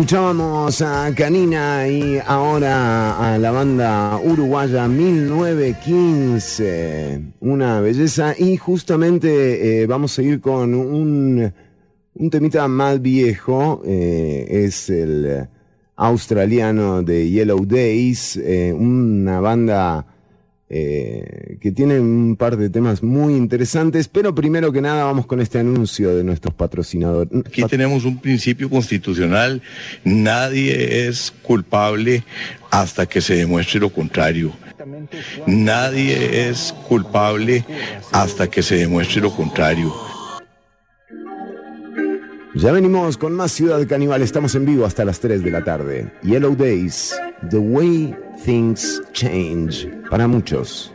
Escuchábamos a Canina y ahora a la banda uruguaya 1915. Una belleza. Y justamente eh, vamos a ir con un, un temita más viejo. Eh, es el australiano de Yellow Days. Eh, una banda eh, que tiene un par de temas muy interesantes, pero primero que nada vamos con este anuncio de nuestros patrocinadores. Aquí tenemos un principio constitucional, nadie es culpable hasta que se demuestre lo contrario. Nadie es culpable hasta que se demuestre lo contrario. Ya venimos con más Ciudad Caníbal, estamos en vivo hasta las 3 de la tarde. Yellow Days, The Way Things Change, para muchos.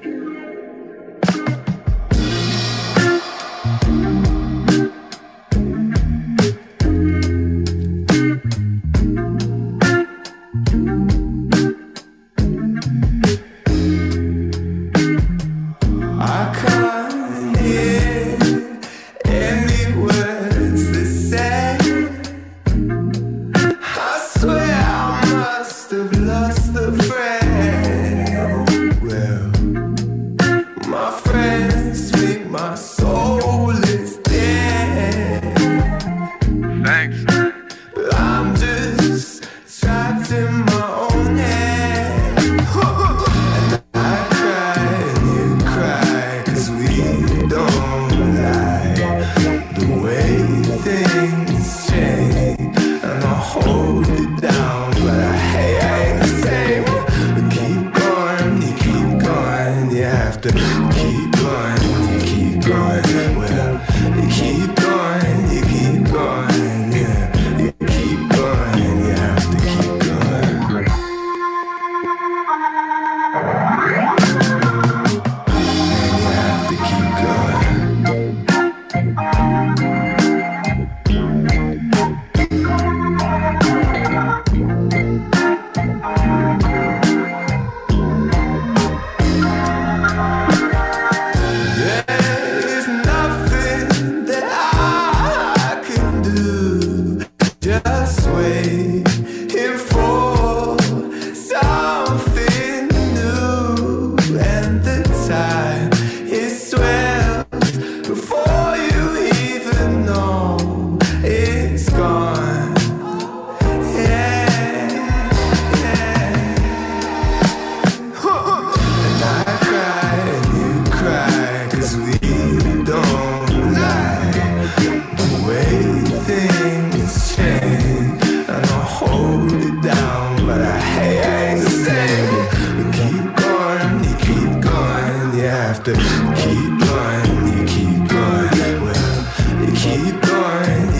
Keep going, you keep going Well, you keep going.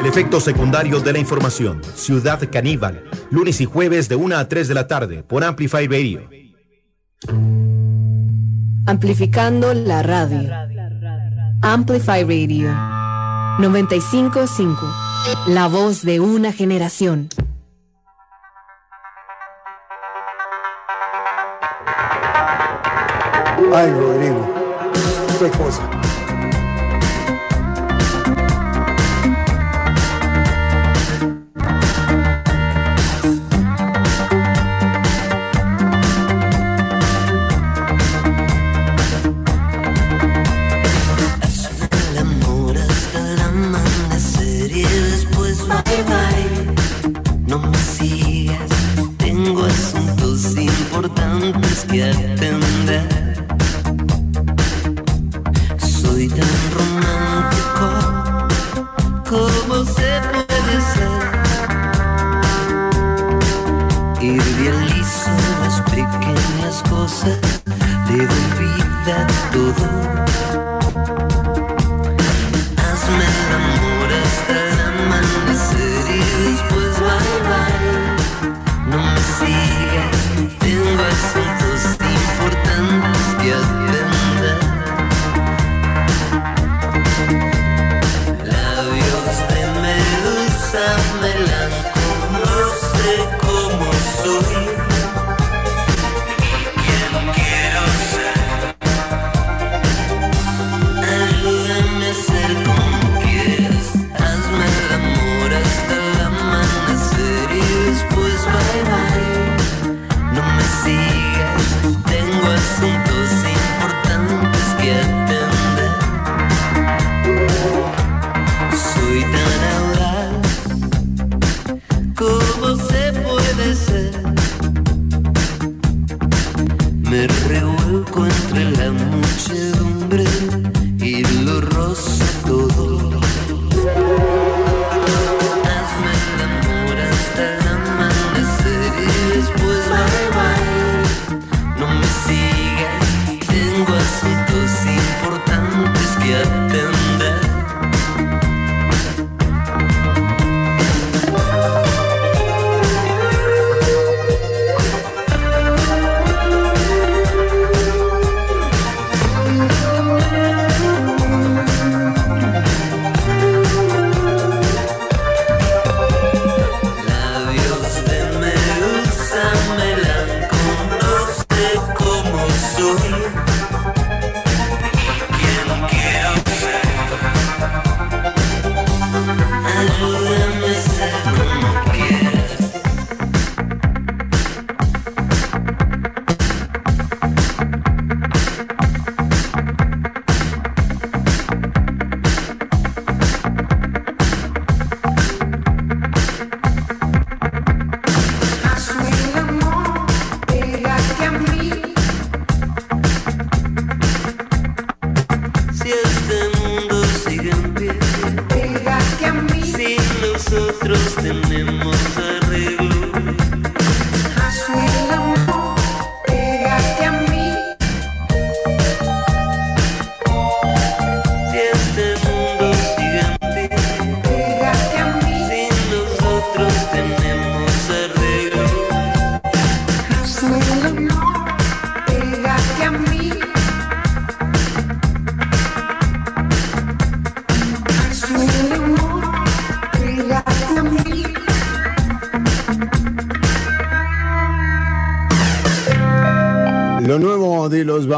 El efecto secundario de la información. Ciudad Caníbal. Lunes y jueves de 1 a 3 de la tarde por Amplify Radio. Amplificando la radio. Amplify Radio. 955. La voz de una generación. Ay, Rodrigo, qué cosa.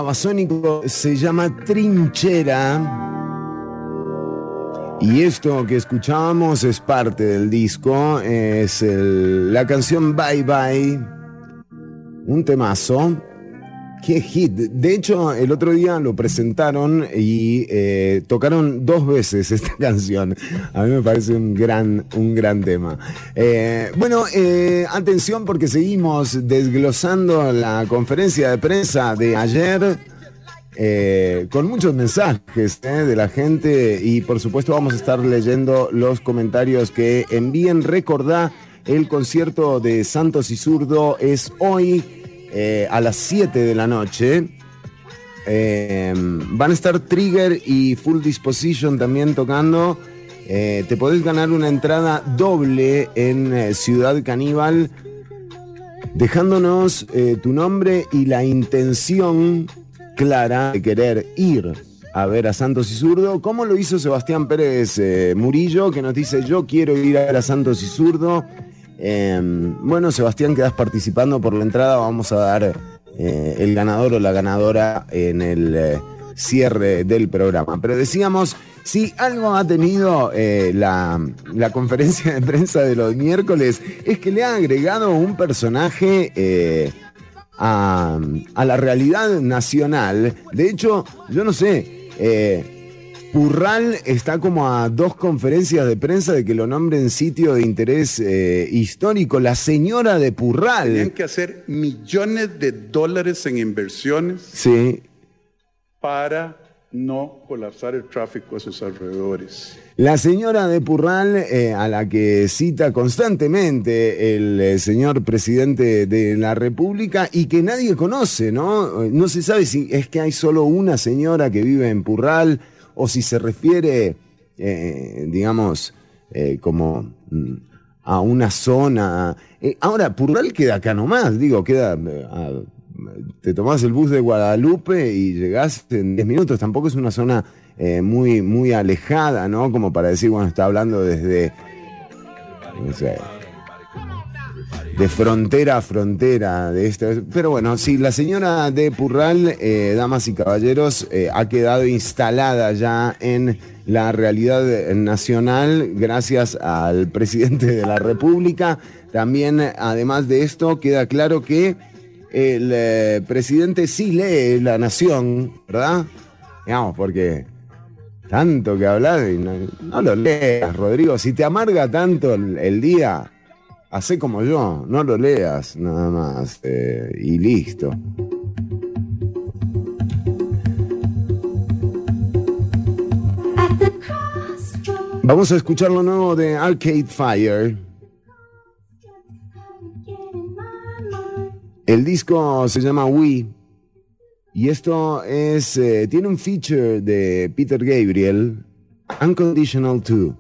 Babasónicos se llama Trinchera. Y esto que escuchábamos es parte del disco, es la canción Bye Bye, un temazo. Qué hit. De hecho, el otro día lo presentaron y eh, tocaron dos veces <laughs> esta canción. A mí me parece un gran, un gran tema. Eh, bueno, eh, atención porque seguimos desglosando la conferencia de prensa de ayer. eh, con muchos mensajes eh, de la gente y por supuesto vamos a estar leyendo los comentarios que envíen. Recordá, el concierto de Santos y Zurdo es hoy eh, a las 7 de la noche. Van a estar Trigger y Full Disposition también tocando. Eh, te podés ganar una entrada doble en eh, Ciudad Caníbal dejándonos eh, tu nombre y la intención clara de querer ir a ver a Santos y Zurdo, como lo hizo Sebastián Pérez Murillo, que nos dice yo quiero ir a ver a Santos y Zurdo. Eh, bueno, Sebastián, quedas participando por la entrada, vamos a dar el ganador o la ganadora en el cierre del programa. Pero decíamos, si algo ha tenido eh, la, la conferencia de prensa de los miércoles, es que le ha agregado un personaje eh, a, a la realidad nacional. De hecho, yo no sé, eh, Purral está como a dos conferencias de prensa de que lo nombren sitio de interés eh, histórico. La señora de Tenían Purral. que hacer millones de dólares en inversiones Sí. Para no colapsar el tráfico a sus alrededores. La señora de Purral, eh, a la que cita constantemente el eh, señor presidente de la República y que nadie conoce, ¿no? No se sabe si es que hay solo una señora que vive en Purral o si se refiere, eh, digamos, eh, como mm, a una zona. Eh, ahora, Purral queda acá nomás, digo, queda... eh, a- te tomás el bus de Guadalupe y llegás en 10 minutos. Tampoco es una zona eh, muy, muy alejada, ¿no? Como para decir, bueno, está hablando desde, de frontera a frontera de esta. Pero bueno, sí, la señora de Purral, eh, damas y caballeros, eh, ha quedado instalada ya en la realidad nacional gracias al presidente de la República. También, además de esto, queda claro que el eh, presidente sí lee La Nación, ¿verdad? Digamos, porque tanto que hablar y no, no lo leas, Rodrigo. Si te amarga tanto el, el día, hacé como yo, no lo leas nada más eh, y listo. Vamos a escuchar lo nuevo de Arcade Fire. El disco se llama We. Y esto es. eh, tiene un feature de Peter Gabriel, Unconditional 2.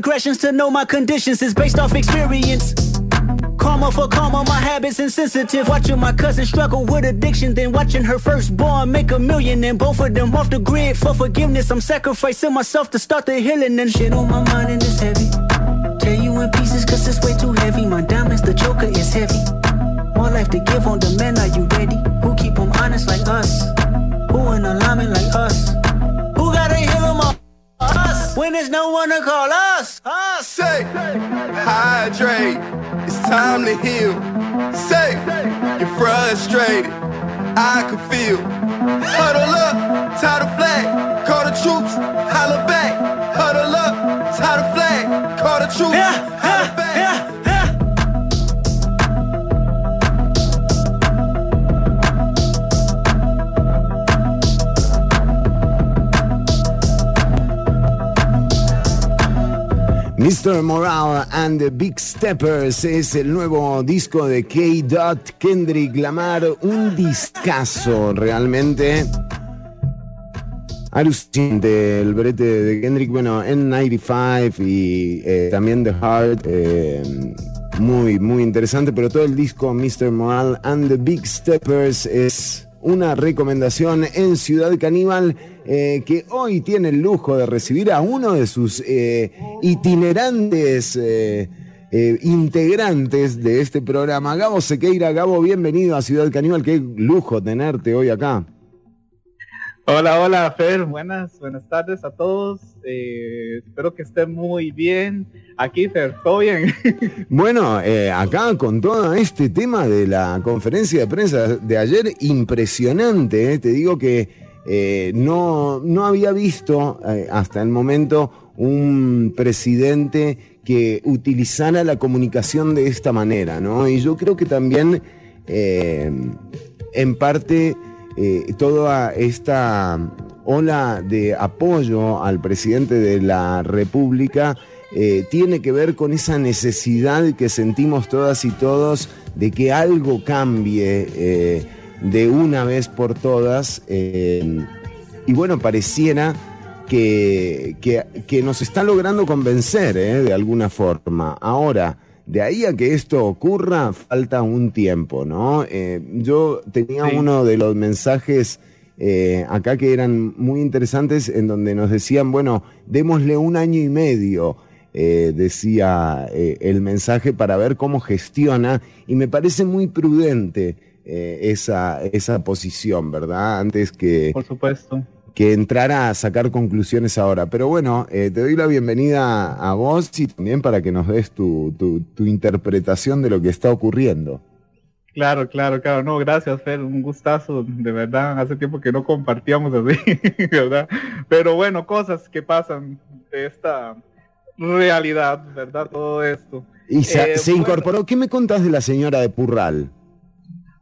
Regressions to know my conditions is based off experience. Karma for karma, my habits insensitive. Watching my cousin struggle with addiction, then watching her firstborn make a million, and both of them off the grid for forgiveness. I'm sacrificing myself to start the healing, and shit on my mind and it's heavy. Tear you in pieces cause it's way too heavy. My diamonds, the joker is heavy. More life to give on demand, are you ready? Who keep them honest like us? Who in alignment like us? Who gotta heal them all? Us! When there's no one to call! Us! Hydrate. It's time to heal. Say, you're frustrated. I can feel. Huddle up, Mr. Morale and the Big Steppers es el nuevo disco de K. Kendrick Lamar, un discazo realmente. Alucinante el brete de Kendrick, bueno, en 95 y eh, también The Heart, eh, muy, muy interesante, pero todo el disco Mr. Morale and the Big Steppers es una recomendación en Ciudad Caníbal eh, que hoy tiene el lujo de recibir a uno de sus eh, itinerantes eh, integrantes de este programa, Gabo Sequeira. Gabo, bienvenido a Ciudad Caníbal, qué lujo tenerte hoy acá. Hola, hola, Fer. Buenas, buenas tardes a todos. Eh, espero que estén muy bien. Aquí, Fer, ¿todo bien? <laughs> Bueno, eh, acá con todo este tema de la conferencia de prensa de ayer, impresionante, eh, te digo que no, no había visto hasta el momento un presidente que utilizara la comunicación de esta manera, ¿no? Y yo creo que también, en parte, eh, toda esta ola de apoyo al presidente de la República eh, tiene que ver con esa necesidad que sentimos todas y todos de que algo cambie eh, de una vez por todas. y bueno, pareciera que, que- nos está logrando convencer de alguna forma. Ahora, de ahí a que esto ocurra, falta un tiempo, ¿no? Eh, yo tenía uno de los mensajes eh, acá que eran muy interesantes en donde nos decían, bueno, démosle un año y medio. eh, decía eh, el mensaje para ver cómo gestiona y me parece muy prudente esa, esa posición, ¿verdad? Antes que, Por supuesto. Que entrara a sacar conclusiones ahora. Pero bueno, eh, te doy la bienvenida a vos y también para que nos des tu, tu- tu interpretación de lo que está ocurriendo. Claro, claro, claro. No, gracias, Fer. Un gustazo, de verdad. Hace tiempo que no compartíamos así, <laughs> ¿verdad? Pero bueno, cosas que pasan de esta realidad, ¿verdad? Todo esto. Y se, Eh, se bueno, incorporó. ¿Qué me contás de la señora de Purral?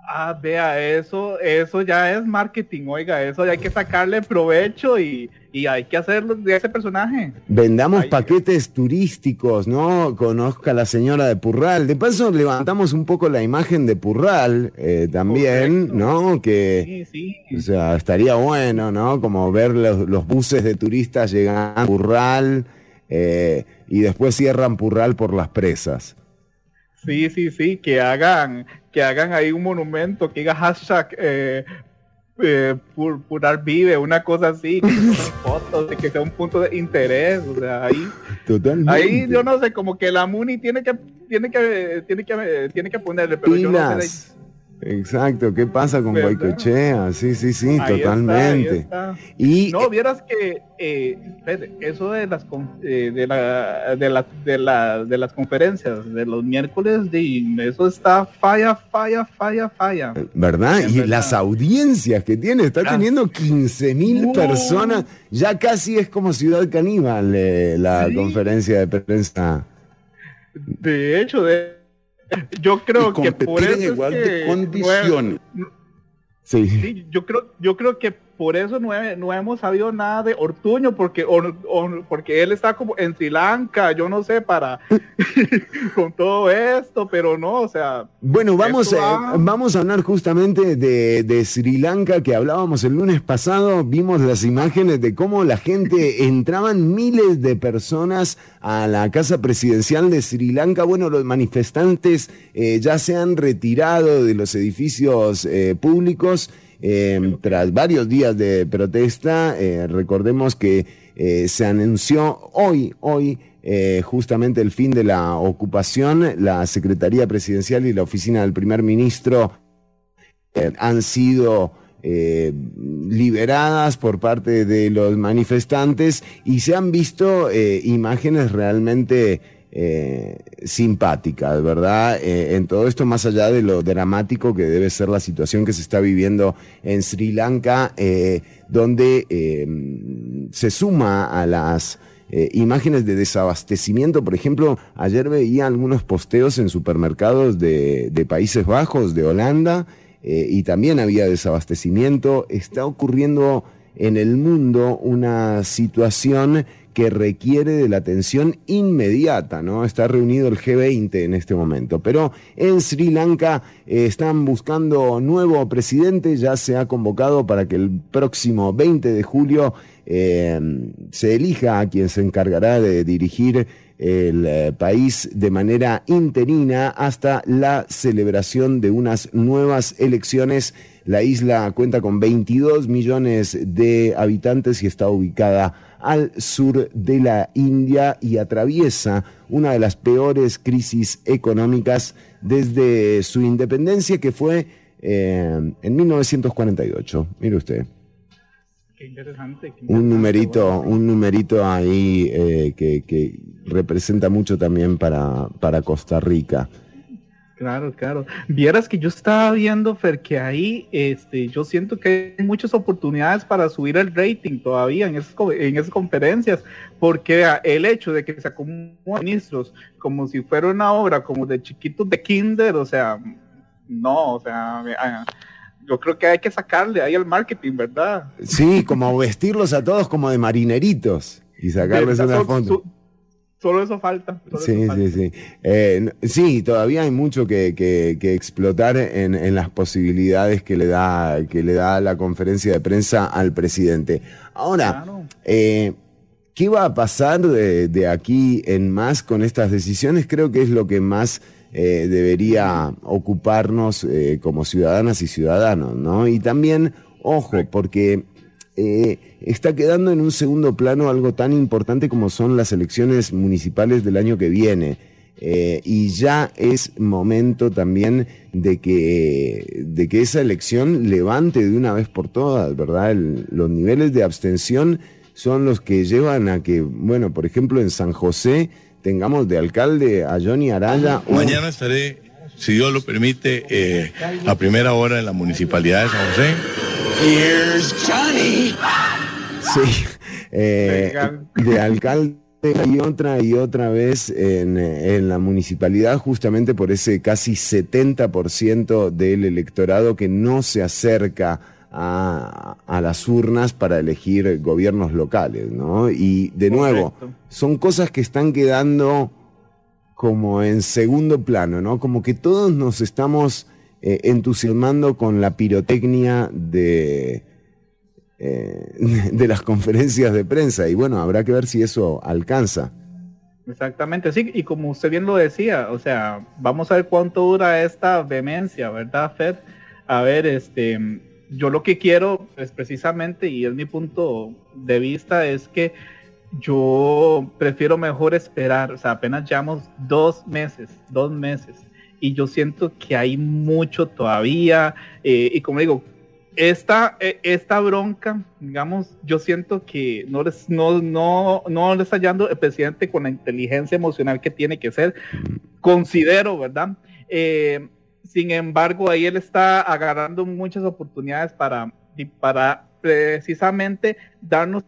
Ah, vea, eso, eso ya es marketing, oiga, eso ya hay que sacarle provecho y, y hay que hacerlo de ese personaje. Vendamos paquetes turísticos, ¿no? Conozca a la señora de Purral. De paso, levantamos un poco la imagen de Purral eh, también, ¿no? Que, o sea, estaría bueno, ¿no? Como ver los, los buses de turistas llegando a Purral eh, y después cierran Purral por las presas. Sí, sí, sí, que hagan, que hagan ahí un monumento, que diga hashtag eh, eh, Pur- Purar Vive, una cosa así, que <laughs> fotos, que sea un punto de interés, o sea, ahí, Totalmente. ahí yo no sé, como que la Muni tiene que, tiene que, tiene que, tiene que ponerle, pero yo no sé. Exacto, ¿qué pasa con ¿Verdad? Guaycochea? Sí, sí, sí, Ahí totalmente. está. Y no, vieras que eh, eso de las eh, de, la, de, la- de, la- de las conferencias de los miércoles, de, eso está falla, falla, falla, falla. ¿Verdad? Y las audiencias que tiene, está Ah. teniendo 15 mil Uh. personas. Ya casi es como Ciudad Caníbal eh, la conferencia de prensa. De hecho, de, yo creo que por competir en eso igual es de condiciones. Sí. sí, yo creo, yo creo que por eso no, he- no hemos sabido nada de Ortuño, porque, Or- Or- porque él está como en Sri Lanka, yo no sé, para <laughs> con todo esto, pero no, o sea, Bueno, vamos, eh, vamos a hablar justamente de, de Sri Lanka que hablábamos el lunes pasado. Vimos las imágenes de cómo la gente <laughs> entraban miles de personas a la casa presidencial de Sri Lanka. Bueno, los manifestantes eh, ya se han retirado de los edificios eh, públicos. Eh, tras varios días de protesta, eh, recordemos que eh, se anunció hoy, hoy, eh, justamente el fin de la ocupación, la Secretaría Presidencial y la Oficina del Primer Ministro han sido liberadas por parte de los manifestantes y se han visto imágenes realmente eh, simpáticas, ¿verdad? Eh, en todo esto, más allá de lo dramático que debe ser la situación que se está viviendo en Sri Lanka, eh, donde eh, se suma a las eh, imágenes de desabastecimiento. Por ejemplo, ayer veía algunos posteos en supermercados de, Países Bajos, de Holanda, y también había desabastecimiento. Está ocurriendo en el mundo una situación que requiere de la atención inmediata, ¿no? Está reunido el G20 en este momento, pero en Sri Lanka eh, están buscando nuevo presidente, ya se ha convocado para que el próximo 20 de julio eh, se elija a quien se encargará de dirigir el eh, país de manera interina hasta la celebración de unas nuevas elecciones. La isla cuenta con 22 millones de habitantes y está ubicada al sur de la India y atraviesa una de las peores crisis económicas desde su independencia que fue eh, en 1948. Mire usted qué interesante. qué un numerito, un numerito ahí eh, que, que representa mucho también para, para Costa Rica. Claro, claro. Vieras que yo estaba viendo, Fer, que ahí este, yo siento que hay muchas oportunidades para subir el rating todavía en esas, co- en esas conferencias, porque el hecho de que se acomoden ministros como si fuera una obra como de chiquitos de kinder, o sea, no, o sea, yo creo que hay que sacarle ahí al marketing, ¿verdad? Sí, como vestirlos a todos como de marineritos y sacarles una foto. So- Solo eso falta. solo Sí, eso falta. sí, sí. Eh, sí, todavía hay mucho que, que- que explotar en, en las posibilidades que le, da, que le da la conferencia de prensa al presidente. Ahora, eh, ¿qué va a pasar de, de aquí en más con estas decisiones? Creo que es lo que más eh, debería ocuparnos como ciudadanas y ciudadanos, ¿no? Y también, ojo, porque eh, está quedando en un segundo plano algo tan importante como son las elecciones municipales del año que viene. Eh, y ya es momento también de que, de que esa elección levante de una vez por todas, ¿verdad? Los niveles de abstención son los que llevan a que, bueno, por ejemplo, en San José tengamos de alcalde a Johnny Araya. Mañana estaré, si Dios lo permite, eh, a primera hora en la municipalidad de San José. Here's Johnny. Sí, eh, de alcalde y otra y otra vez en, en la municipalidad, justamente por ese casi 70% del electorado que no se acerca a, a las urnas para elegir gobiernos locales, ¿no? Y de nuevo, son cosas que están quedando como en segundo plano, ¿no? Como que todos nos estamos eh, entusiasmando con la pirotecnia de, eh, <laughs> de las conferencias de prensa. Y bueno, habrá que ver si eso alcanza. Exactamente, sí, y como usted bien lo decía, o sea, vamos a ver cuánto dura esta vehemencia, ¿verdad, Fed? A ver, este, yo lo que quiero es precisamente, y es mi punto de vista, es que yo prefiero mejor esperar, o sea, apenas llevamos dos meses, dos meses, y yo siento que hay mucho todavía, eh, y como digo, esta, eh, esta bronca, digamos, yo siento que no les, no, no, no le está hallando el presidente con la inteligencia emocional que tiene que ser, considero, ¿verdad? Eh, sin embargo, ahí él está agarrando muchas oportunidades para, para precisamente darnos,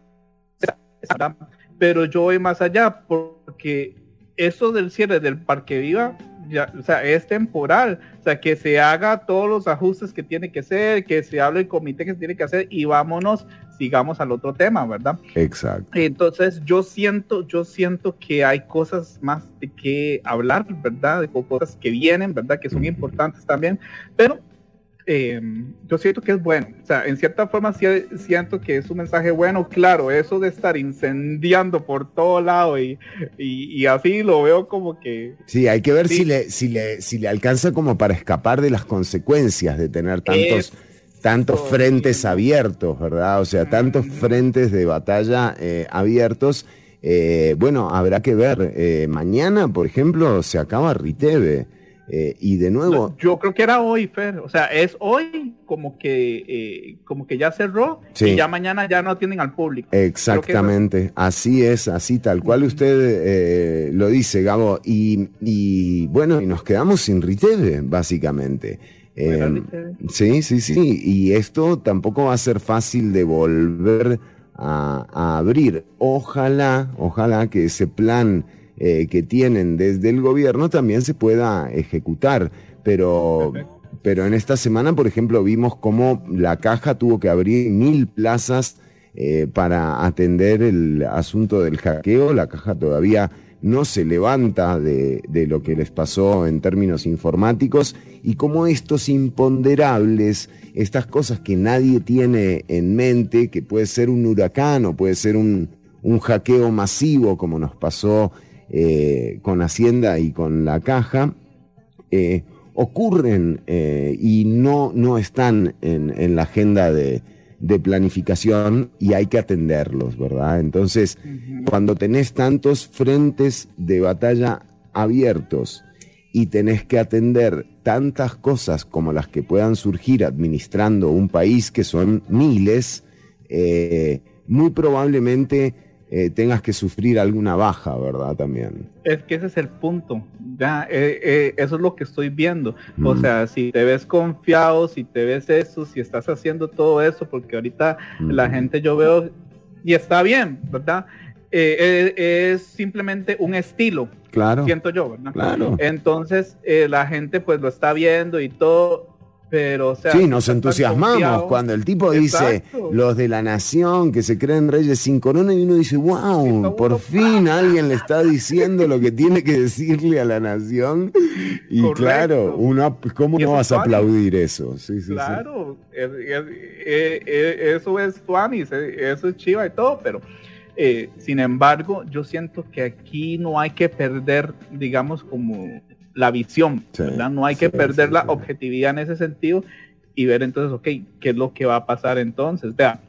¿verdad? pero yo voy más allá, porque eso del cierre del Parque Viva, ya, o sea, es temporal, o sea, que se haga todos los ajustes que tiene que ser, que se hable el comité que se tiene que hacer y vámonos, sigamos al otro tema, ¿verdad? Exacto. Entonces yo siento, yo siento que hay cosas más de que hablar, ¿verdad? De cosas que vienen, ¿verdad? Que son importantes también, pero eh, yo siento que es bueno. O sea, en cierta forma sí siento que es un mensaje bueno. Claro, eso de estar incendiando por todo lado y, y, y así lo veo como que... Sí, hay que ver Sí. si, le, si, le, si le alcanza como para escapar de las consecuencias de tener tantos, tantos frentes abiertos, ¿verdad? O sea, tantos frentes de batalla eh, abiertos. Eh, bueno, habrá que ver. Eh, mañana, por ejemplo, se acaba Riteve. Eh, y de nuevo, Yo creo que era hoy, Fer. O sea, es hoy como que, eh, como que ya cerró Sí. y ya mañana ya no atienden al público. Exactamente, así es, así tal cual usted eh, lo dice, Gabo. Y, y, bueno, y nos quedamos sin Riteve, básicamente. Eh, sí, sí, sí. Y esto tampoco va a ser fácil de volver a, a abrir. Ojalá, ojalá que ese plan eh, que tienen desde el gobierno también se pueda ejecutar. Pero, pero en esta semana, por ejemplo, vimos cómo la caja tuvo que abrir mil plazas eh, para atender el asunto del hackeo. La caja todavía no se levanta de, de lo que les pasó en términos informáticos y cómo estos imponderables, estas cosas que nadie tiene en mente, que puede ser un huracán o puede ser un, un hackeo masivo como nos pasó eh, con Hacienda y con la caja, eh, ocurren eh, y no, no están en, en la agenda de, de planificación y hay que atenderlos, ¿verdad? Entonces, cuando tenés tantos frentes de batalla abiertos y tenés que atender tantas cosas como las que puedan surgir administrando un país que son miles, muy probablemente eh, tengas que sufrir alguna baja, ¿verdad? También. Es que ese es el punto. Ya, eh, eh, eso es lo que estoy viendo. O sea, si te ves confiado, si te ves eso, si estás haciendo todo eso, porque ahorita Mm. la gente yo veo y está bien, ¿verdad? Es simplemente un estilo, Claro. siento yo, ¿verdad? Claro. Entonces la gente pues lo está viendo y todo, pero o sea, Sí, nos entusiasmamos confiado- cuando el tipo dice los de la nación que se creen reyes sin corona y uno dice, wow, por fin alguien le está diciendo lo que tiene que decirle a la nación. Y Correcto. claro, uno, ¿cómo no vas a es aplaudir eso? Sí, sí, sí. Claro, es- es- eh, eso es Tuanis, eh, eso es Chiva y todo, pero eh, sin embargo, yo siento que aquí no hay que perder, digamos, como la visión, Sí, ¿verdad? No hay que perder sí, la objetividad en ese sentido y ver entonces, ok, ¿qué es lo que va a pasar entonces? Vea,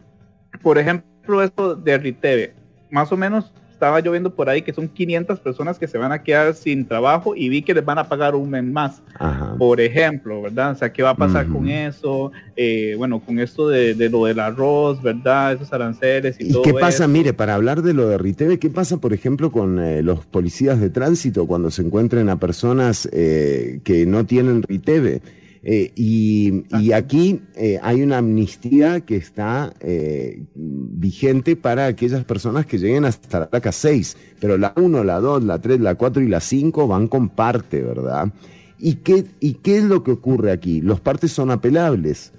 por ejemplo, esto de Riteve, más o menos estaba yo viendo por ahí que son 500 personas que se van a quedar sin trabajo y vi que les van a pagar un mes más Ajá. por ejemplo, ¿verdad? O sea, ¿qué va a pasar con eso? Eh, bueno, con esto de, de lo del arroz, ¿verdad? Esos aranceles y, ¿Y todo qué pasa? eso. Mire, para hablar de lo de Riteve, ¿qué pasa, por ejemplo, con eh, los policías de tránsito cuando se encuentren a personas eh, que no tienen Riteve? Eh, y, y aquí eh, hay una amnistía que está eh, vigente para aquellas personas que lleguen hasta la placa 6, pero la 1, la 2, la 3, la 4 y la 5 van con parte, ¿verdad? ¿Y qué, ¿Y qué es lo que ocurre aquí? Los partes son apelables.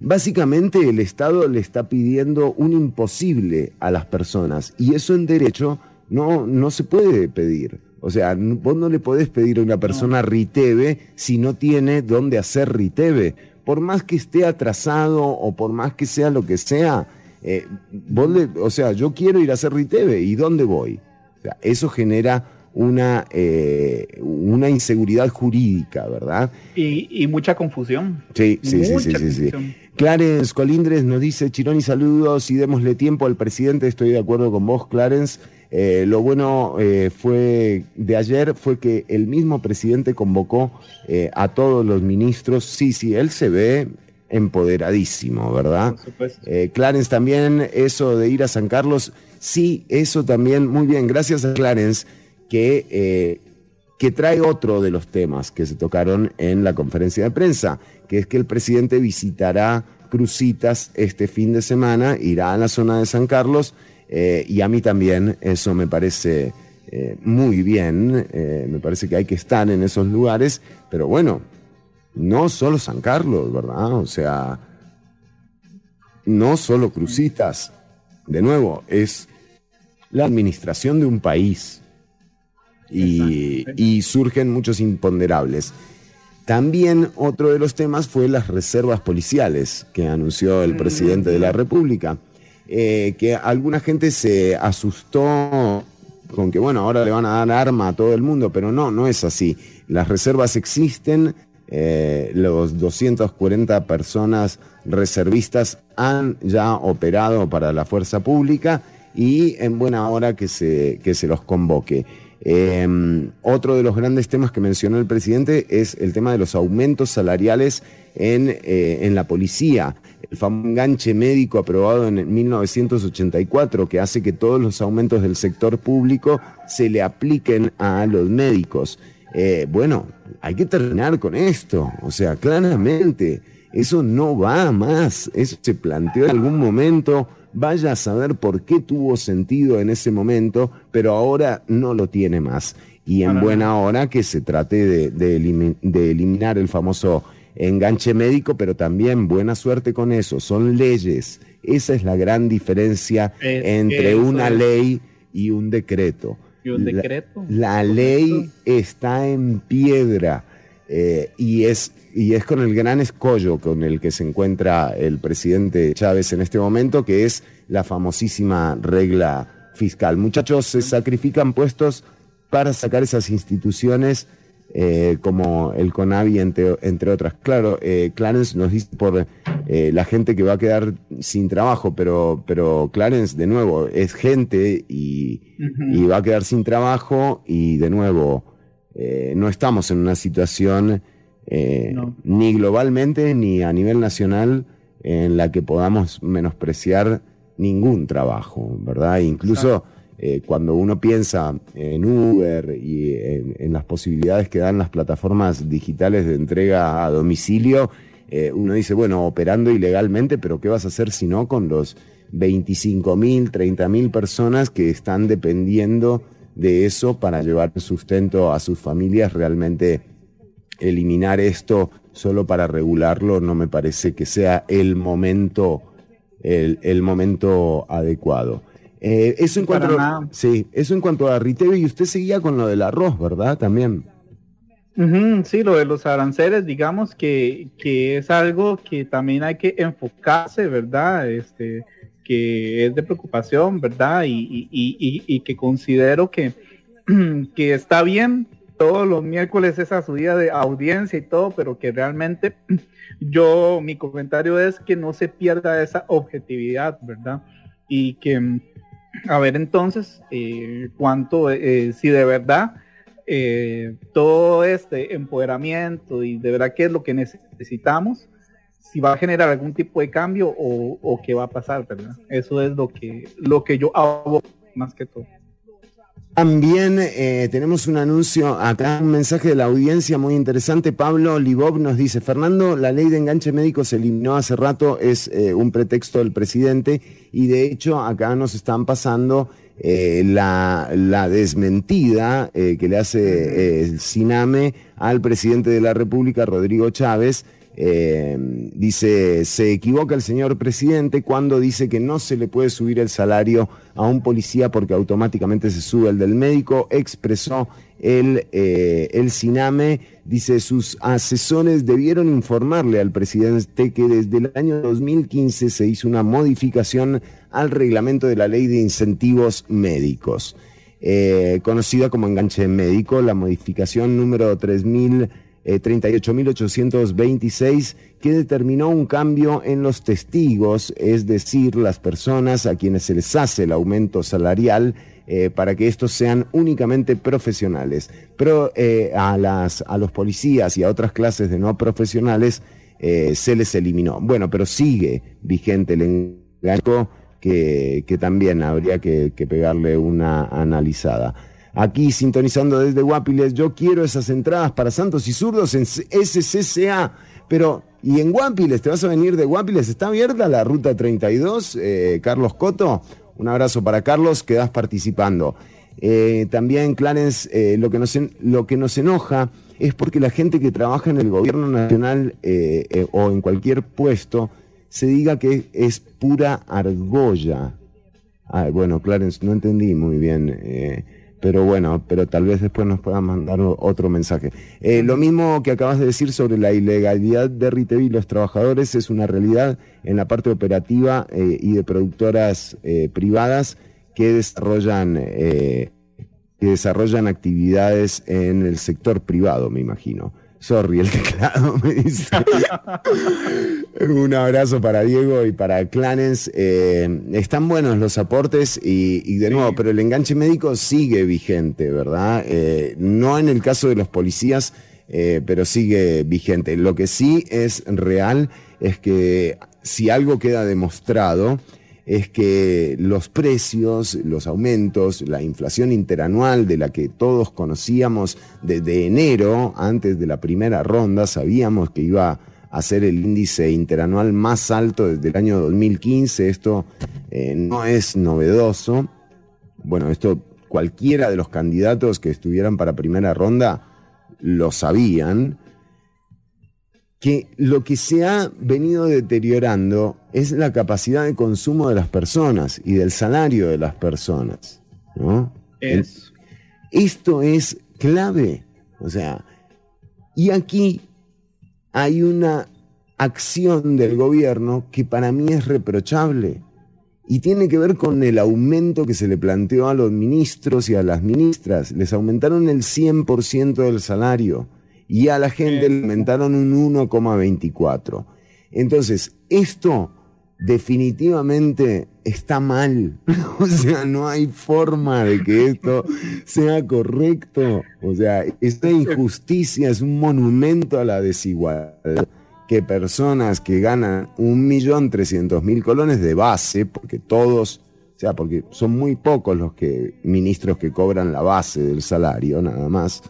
Básicamente el Estado le está pidiendo un imposible a las personas y eso en derecho no, no se puede pedir. O sea, vos no le podés pedir a una persona riteve si no tiene dónde hacer riteve. Por más que esté atrasado o por más que sea lo que sea, eh, vos le- o sea, yo quiero ir a hacer riteve y ¿dónde voy? O sea, eso genera una, eh, una inseguridad jurídica, ¿verdad? Y, y mucha confusión. Sí, sí, sí, sí, sí. Clarence Colindres nos dice, Chirón y saludos y démosle tiempo al presidente, estoy de acuerdo con vos, Clarence. Eh, lo bueno eh, fue de ayer fue que el mismo presidente convocó eh, a todos los ministros. Sí, sí, él se ve empoderadísimo, ¿verdad? Clarence también, eso de ir a San Carlos, sí, eso también, muy bien, gracias a Clarence, que, que trae otro de los temas que se tocaron en la conferencia de prensa, que es que el presidente visitará Crucitas este fin de semana, irá a la zona de San Carlos, eh, y a mí también eso me parece eh, muy bien, eh, me parece que hay que estar en esos lugares, pero bueno, no solo San Carlos, ¿verdad? O sea, no solo Crucitas. De nuevo, es la administración de un país y, y surgen muchos imponderables. También otro de los temas fue las reservas policiales que anunció el presidente de la República, eh, que alguna gente se asustó con que, bueno, ahora le van a dar arma a todo el mundo, pero no, no es así. Las reservas existen, eh, los 240 personas reservistas han ya operado para la fuerza pública y en buena hora que se, que se los convoque. Eh, otro de los grandes temas que mencionó el presidente es el tema de los aumentos salariales en, eh, en la policía. El famoso enganche médico aprobado en 1984 que hace que todos los aumentos del sector público se le apliquen a los médicos. Eh, bueno, hay que terminar con esto. O sea, claramente, eso no va más. Eso se planteó en algún momento. Vaya a saber por qué tuvo sentido en ese momento, pero ahora no lo tiene más. Y en buena hora que se trate de, de elimi- de eliminar el famoso enganche médico, pero también buena suerte con eso. Son leyes. Esa es la gran diferencia Es- entre una ley y un decreto. Y un La- decreto. La, ley está en piedra eh, y, es, y es con el gran escollo con el que se encuentra el presidente Chávez en este momento, que es la famosísima regla fiscal. Muchachos, se sacrifican puestos para sacar esas instituciones eh, como el CONAVI, entre, entre otras. Claro, eh, Clarence nos dice por eh, la gente que va a quedar sin trabajo, pero, pero Clarence, de nuevo, es gente y, y va a quedar sin trabajo y de nuevo, eh, no estamos en una situación No. ni globalmente ni a nivel nacional en la que podamos menospreciar ningún trabajo, ¿verdad? Incluso eh, cuando uno piensa en Uber y en, las posibilidades que dan las plataformas digitales de entrega a domicilio, eh, uno dice, bueno, operando ilegalmente, pero ¿qué vas a hacer si no con los 25 mil, 30 mil personas que están dependiendo de eso para llevar sustento a sus familias? Realmente eliminar esto solo para regularlo no me parece que sea el momento, el momento adecuado. Eh, eso en cuanto, sí, eso en cuanto a Riteve y usted seguía con lo del arroz, ¿verdad? También. Sí, lo de los aranceles, digamos que, que es algo que también hay que enfocarse, ¿verdad? Este, que es de preocupación, ¿verdad? Y, y- y- que considero que, <clears throat> que está bien todos los miércoles esa subida de audiencia y todo, pero que realmente <clears throat> yo, mi comentario es que no se pierda esa objetividad, ¿verdad? Y que, a ver entonces, eh, cuánto, eh, si de verdad eh, todo este empoderamiento y de verdad qué es lo que necesitamos, si va a generar algún tipo de cambio o, o qué va a pasar, ¿verdad? Eso es lo que, lo que yo hago más que todo. También eh, tenemos un anuncio, acá un mensaje de la audiencia muy interesante. Pablo Libov nos dice, Fernando, la ley de enganche médico se eliminó hace rato, es eh, un pretexto del presidente y de hecho acá nos están pasando eh, la, la desmentida eh, que le hace eh, el Siname al presidente de la República, Rodrigo Chávez. Eh, dice, se equivoca el señor presidente cuando dice que no se le puede subir el salario a un policía porque automáticamente se sube el del médico. Expresó el, eh, el Siname, dice, sus asesores debieron informarle al presidente que desde el año 2015 se hizo una modificación al reglamento de la ley de incentivos médicos. Eh, conocida como enganche médico, la modificación número 3000 eh, 38.826, que determinó un cambio en los testigos, es decir, las personas a quienes se les hace el aumento salarial eh, para que estos sean únicamente profesionales. Pero eh, a, las, a los policías y a otras clases de no profesionales eh, se les eliminó. Bueno, pero sigue vigente el engaño que, que también habría que pegarle una analizada. Aquí sintonizando desde Guapiles, yo quiero esas entradas para Santos y Zurdos en SCCA. Pero, ¿y en Guapiles? ¿Te vas a venir de Guapiles? ¿Está abierta la ruta 32? Eh, Carlos Coto, un abrazo para Carlos, quedas participando. Eh, también, Clarence, eh, lo, que nos lo que nos enoja es porque la gente que trabaja en el gobierno nacional o en cualquier puesto se diga que es pura argolla. Ah, bueno, Clarence, no entendí muy bien. Pero bueno, pero tal vez después nos puedan mandar otro mensaje. Eh, lo mismo que acabas de decir sobre la ilegalidad de Ritevi y los trabajadores es una realidad en la parte operativa eh, y de productoras eh, privadas que desarrollan, eh, que desarrollan actividades en el sector privado, me imagino. Sorry, el teclado <laughs> me dice. <laughs> Un abrazo para Diego y para Clarence. Eh, están buenos los aportes y, y de nuevo, pero el enganche médico sigue vigente, ¿verdad? Eh, no en el caso de los policías, eh, pero sigue vigente. Lo que sí es real es que si algo queda demostrado, es que los precios, los aumentos, la inflación interanual de la que todos conocíamos desde enero, antes de la primera ronda, sabíamos que iba a ser el índice interanual más alto desde el año 2015. Esto eh, no es novedoso. Bueno, esto cualquiera de los candidatos que estuvieran para primera ronda lo sabían que lo que se ha venido deteriorando es la capacidad de consumo de las personas y del salario de las personas. ¿no? El- esto es clave. O sea, y aquí hay una acción del gobierno que para mí es reprochable y tiene que ver con el aumento que se le planteó a los ministros y a las ministras. Les aumentaron el 100% del salario y a la gente le aumentaron un 1,24. Entonces, esto definitivamente está mal. <laughs> O sea, no hay forma de que esto sea correcto. O sea, esta injusticia es un monumento a la desigualdad que personas que ganan un millón trescientos mil colones de base, porque todos o sea, porque son muy pocos los que, ministros que cobran la base del salario, nada más,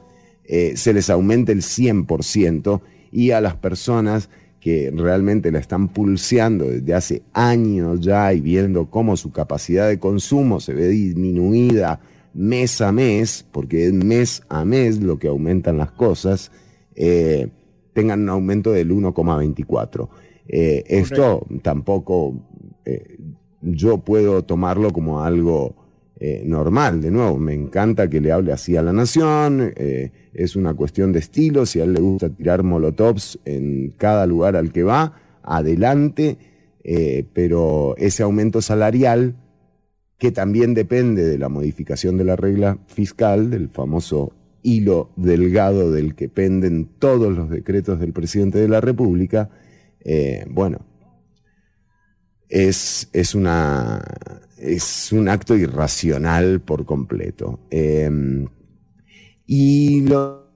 eh, se les aumente el 100% y a las personas que realmente la están pulseando desde hace años ya y viendo cómo su capacidad de consumo se ve disminuida mes a mes, porque es mes a mes lo que aumentan las cosas, eh, tengan un aumento del 1,24. Eh, esto tampoco eh, yo puedo tomarlo como algo eh, normal. De nuevo, me encanta que le hable así a la nación. eh, es una cuestión de estilo. Si a él le gusta tirar molotovs en cada lugar al que va, adelante. eh, pero ese aumento salarial, que también depende de la modificación de la regla fiscal, del famoso hilo delgado del que penden todos los decretos del presidente de la República, bueno, es, es, una, es un acto irracional por completo. Eh, y lo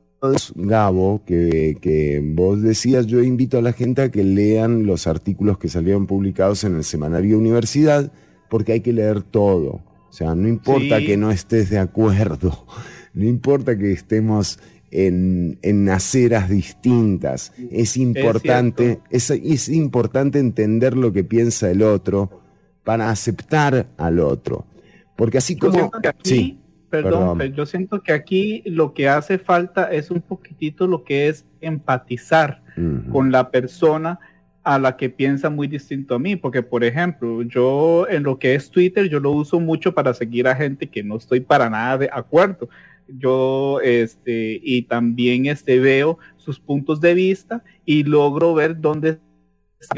Gabo, que, que vos decías, yo invito a la gente a que lean los artículos que salieron publicados en el semanario Universidad, porque hay que leer todo. O sea, no importa Sí. que no estés de acuerdo, <laughs> no importa que estemos en, en aceras distintas, es importante, es, es importante entender lo que piensa el otro para aceptar al otro. Porque así Yo como... aquí, sí, perdón, perdón. pero yo siento que aquí lo que hace falta es un poquitito lo que es empatizar con la persona a la que piensa muy distinto a mí, porque por ejemplo, yo en lo que es Twitter, yo lo uso mucho para seguir a gente que no estoy para nada de acuerdo. Yo este y también este veo sus puntos de vista y logro ver dónde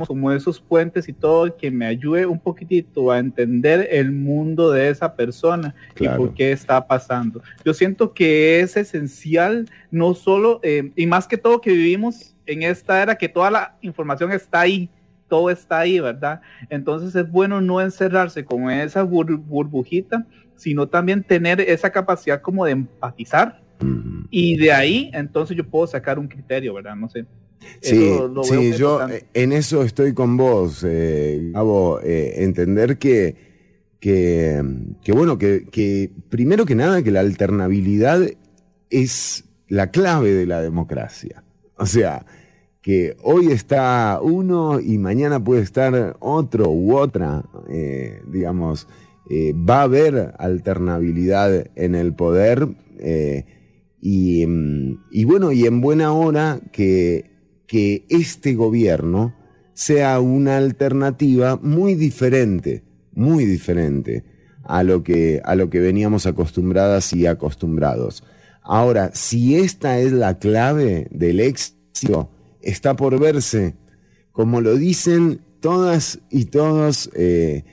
como esos puentes y todo que me ayude un poquitito a entender el mundo de esa persona Claro. y por qué está pasando. Yo siento que es esencial, no solo, eh, y más que todo que vivimos en esta era que toda la información está ahí, todo está ahí, ¿verdad? Entonces es bueno no encerrarse con esa bur- burbujita, sino también tener esa capacidad como de empatizar. Y de ahí, entonces yo puedo sacar un criterio, ¿verdad? No sé. Sí, lo sí, yo eh, en eso estoy con vos, eh, Gabo, eh, entender que, que, que bueno, que, que primero que nada que la alternabilidad es la clave de la democracia. O sea, que hoy está uno y mañana puede estar otro u otra, eh, digamos, va a haber alternabilidad en el poder y, mm, y bueno, y en buena hora que, que este gobierno sea una alternativa muy diferente, muy diferente a lo que, a lo que veníamos acostumbradas y acostumbrados. Ahora, si esta es la clave del éxito, está por verse, como lo dicen todas y todos eh,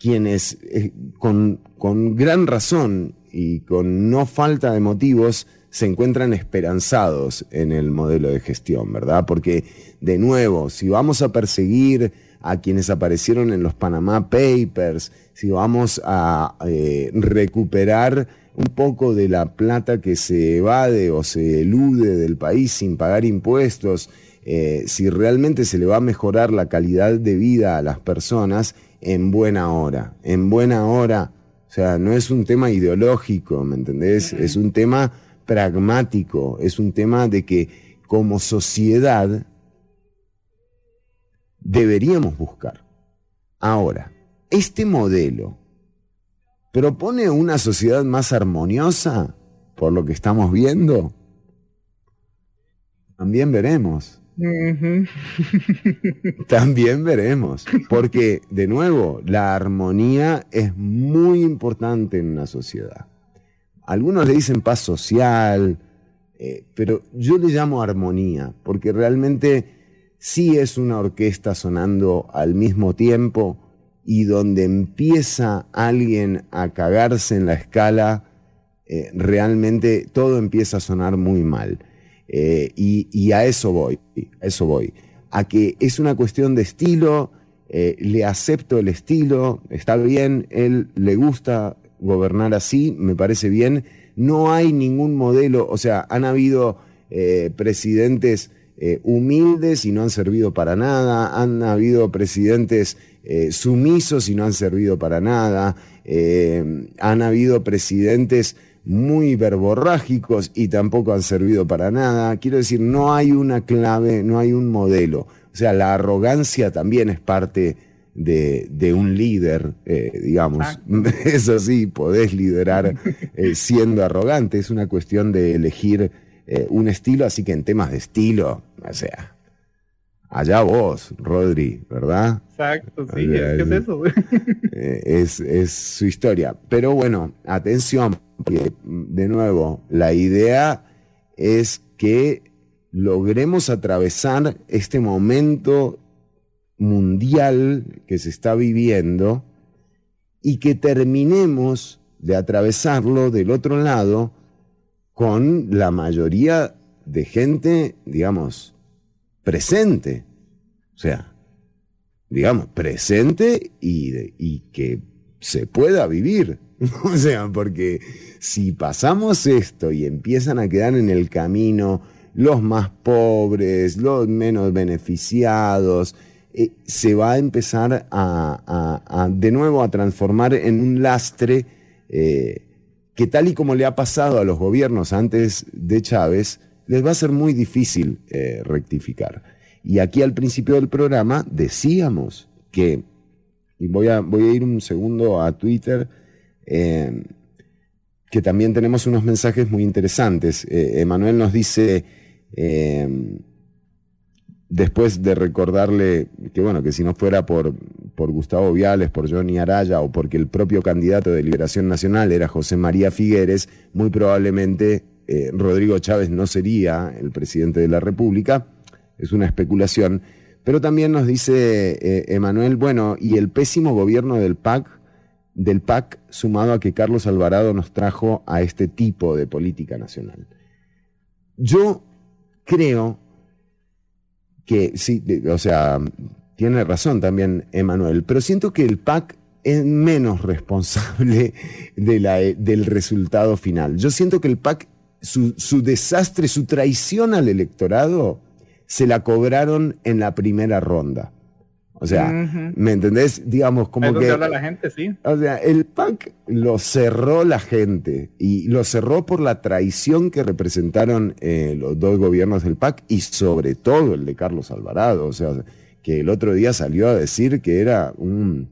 quienes eh, con, con gran razón y con no falta de motivos se encuentran esperanzados en el modelo de gestión, ¿verdad? Porque, de nuevo, si vamos a perseguir a quienes aparecieron en los Panama Papers, si vamos a eh, recuperar un poco de la plata que se evade o se elude del país sin pagar impuestos, eh, si realmente se le va a mejorar la calidad de vida a las personas, en buena hora, en buena hora. O sea, no es un tema ideológico, ¿me entendés? Es un tema pragmático, es un tema de que como sociedad deberíamos buscar. Ahora, este modelo propone una sociedad más armoniosa, por lo que estamos viendo. También veremos. <laughs> También veremos. Porque, de nuevo, la armonía es muy importante en una sociedad. Algunos le dicen paz social, eh, pero yo le llamo armonía, porque realmente sí es una orquesta sonando al mismo tiempo y donde empieza alguien a cagarse en la escala, eh, realmente todo empieza a sonar muy mal. Eh, y, a eso voy, a eso voy. A que es una cuestión de estilo, le acepto el estilo, está bien, él le gusta gobernar así, me parece bien. No hay ningún modelo, o sea, han habido eh, presidentes eh, humildes y no han servido para nada, han habido presidentes eh, sumisos y no han servido para nada. Han habido presidentes muy verborrágicos y tampoco han servido para nada. Quiero decir, no hay una clave, no hay un modelo. O sea, la arrogancia también es parte de, de un líder, eh, digamos. <laughs> Eso sí, podés liderar eh, siendo arrogante. Es una cuestión de elegir eh, un estilo, así que en temas de estilo, o sea, allá vos, Rodri, ¿verdad? Exacto, sí, O sea, ¿qué es eso? <laughs> es, es su historia. Pero bueno, atención, porque de nuevo, la idea es que logremos atravesar este momento mundial que se está viviendo y que terminemos de atravesarlo del otro lado con la mayoría de gente, digamos, presente. O sea, digamos, presente y, que se pueda vivir. <laughs> O sea, porque si pasamos esto y empiezan a quedar en el camino los más pobres, los menos beneficiados, eh, se va a empezar a, de nuevo a transformar en un lastre eh, que tal y como le ha pasado a los gobiernos antes de Chávez, les va a ser muy difícil eh, rectificar. Y aquí al principio del programa decíamos que, y voy a, voy a ir un segundo a Twitter, que también tenemos unos mensajes muy interesantes. Emanuel nos dice, después de recordarle que bueno, que si no fuera por, por Gustavo Viales, por Johnny Araya o porque el propio candidato de Liberación Nacional era José María Figueres, muy probablemente eh, Rodrigo Chávez no sería el presidente de la República. Es una especulación. Pero también nos dice eh, Emanuel, bueno, y el pésimo gobierno del PAC, del PAC, sumado a que Carlos Alvarado nos trajo a este tipo de política nacional. Yo creo que sí, o sea, tiene razón también Emanuel, pero siento que el PAC es menos responsable de la- del resultado final. Yo siento que el PAC, su desastre, su traición al electorado, se la cobraron en la primera ronda. O sea. ¿me entendés? Digamos, como que... habla la gente, sí. O sea, el PAC lo cerró la gente y lo cerró por la traición que representaron eh, los dos gobiernos del PAC y sobre todo el de Carlos Alvarado. O sea, que el otro día salió a decir que era un,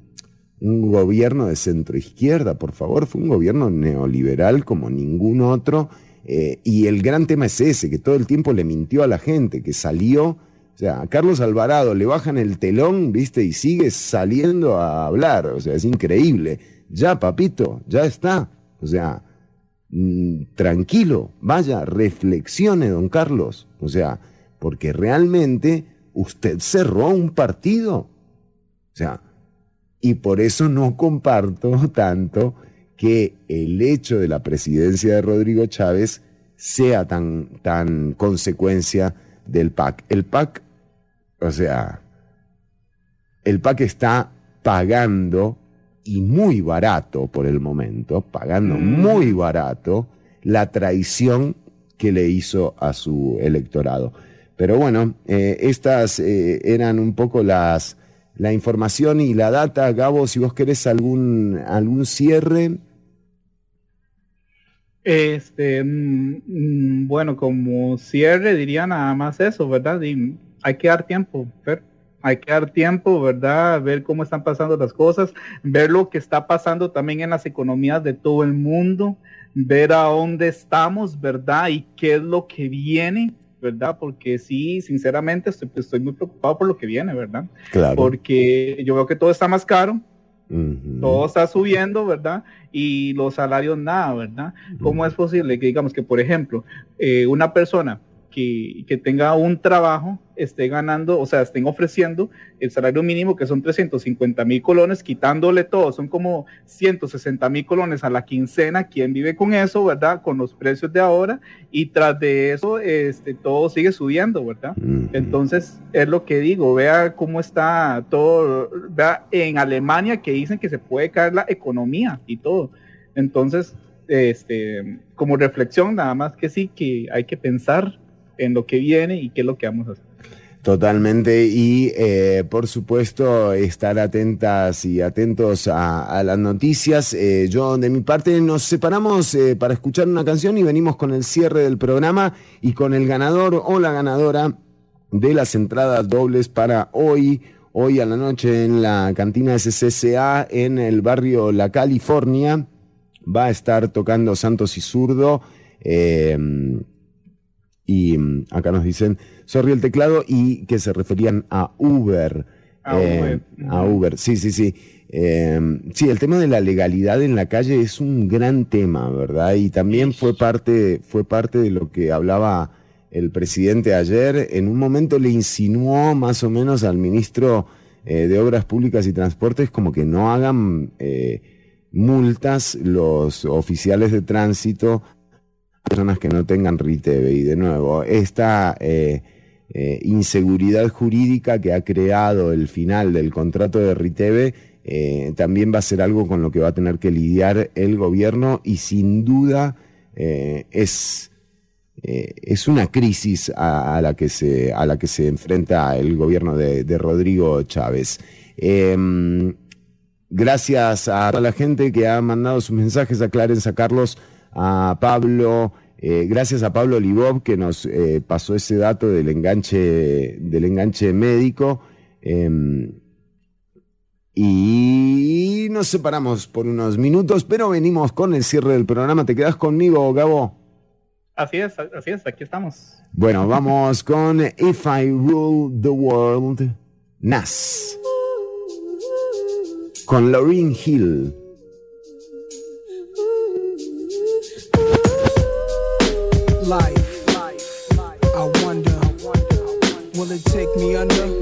un gobierno de centro izquierda. Por favor, fue un gobierno neoliberal como ningún otro. eh, y el gran tema es ese, que todo el tiempo le mintió a la gente, que salió o sea, a Carlos Alvarado le bajan el telón, ¿viste? Y sigue saliendo a hablar. O sea, es increíble. Ya, papito, ya está. O sea, mm, tranquilo, vaya, reflexione, don Carlos. O sea, porque realmente usted cerró un partido. O sea, y por eso no comparto <laughs> tanto que el hecho de la presidencia de Rodrigo Chávez sea tan, tan consecuencia del PAC. El PAC, o sea, el PAC está pagando y muy barato por el momento, pagando muy barato la traición que le hizo a su electorado. Pero bueno, eh, estas eh, eran un poco las la información y la data. Gabo, si vos querés algún, algún cierre. Este, mm, mm, bueno, como cierre diría nada más eso, ¿verdad? Y hay que dar tiempo, Fer. Hay que dar tiempo, ¿verdad? Ver cómo están pasando las cosas, ver lo que está pasando también en las economías de todo el mundo, ver a dónde estamos, ¿verdad? Y qué es lo que viene, ¿verdad? Porque sí, sinceramente estoy, estoy muy preocupado por lo que viene, ¿verdad? Claro. Porque yo veo que todo está más caro, Todo está subiendo, ¿verdad? Y los salarios nada, ¿verdad? ¿Cómo es posible que digamos que, por ejemplo, eh, una persona que, que tenga un trabajo esté ganando, o sea, estén ofreciendo el salario mínimo que son 350 mil colones, quitándole todo, son como 160 mil colones a la quincena, ¿quién vive con eso, verdad? Con los precios de ahora y tras de eso, este, todo sigue subiendo, ¿verdad? Entonces, es lo que digo, vea cómo está todo, vea en Alemania que dicen que se puede caer la economía y todo. Entonces, este, como reflexión, nada más que sí, que hay que pensar en lo que viene y qué es lo que vamos a hacer. Totalmente y eh, por supuesto estar atentas y atentos a, las noticias. Eh, yo de mi parte nos separamos eh, para escuchar una canción y venimos con el cierre del programa y con el ganador o la ganadora de las entradas dobles para hoy, hoy a la noche en la cantina SCCA en el barrio La California. Va a estar tocando Santos y Zurdo. eh, y mm, acá nos dicen, sorry el teclado, y que se referían a Uber. A Eh, Uber. a Uber, sí, sí, sí. Eh, sí, el tema de la legalidad en la calle es un gran tema, ¿verdad? Y también fue parte, fue parte de lo que hablaba el presidente ayer. En un momento le insinuó más o menos al ministro eh, de Obras Públicas y Transportes como que no hagan eh, multas los oficiales de tránsito personas que no tengan RITEVE. Y de nuevo, esta eh, eh, inseguridad jurídica que ha creado el final del contrato de RITEVE eh, también va a ser algo con lo que va a tener que lidiar el gobierno y sin duda eh, es, es una crisis a, la que se, a la que se enfrenta el gobierno de, de Rodrigo Chávez. Em, Gracias a toda la gente que ha mandado sus mensajes, a Clarence, a Carlos, a Pablo. eh, gracias a Pablo Libov que nos eh, pasó ese dato del enganche, del enganche médico. em, y nos separamos por unos minutos, pero venimos con el cierre del programa. ¿Te quedas conmigo, Gabo? Así es, así es, aquí estamos. Bueno, vamos <laughs> con If I Rule the World, Nas. Con Lauryn Hill. Life, I wonder, will it take me under?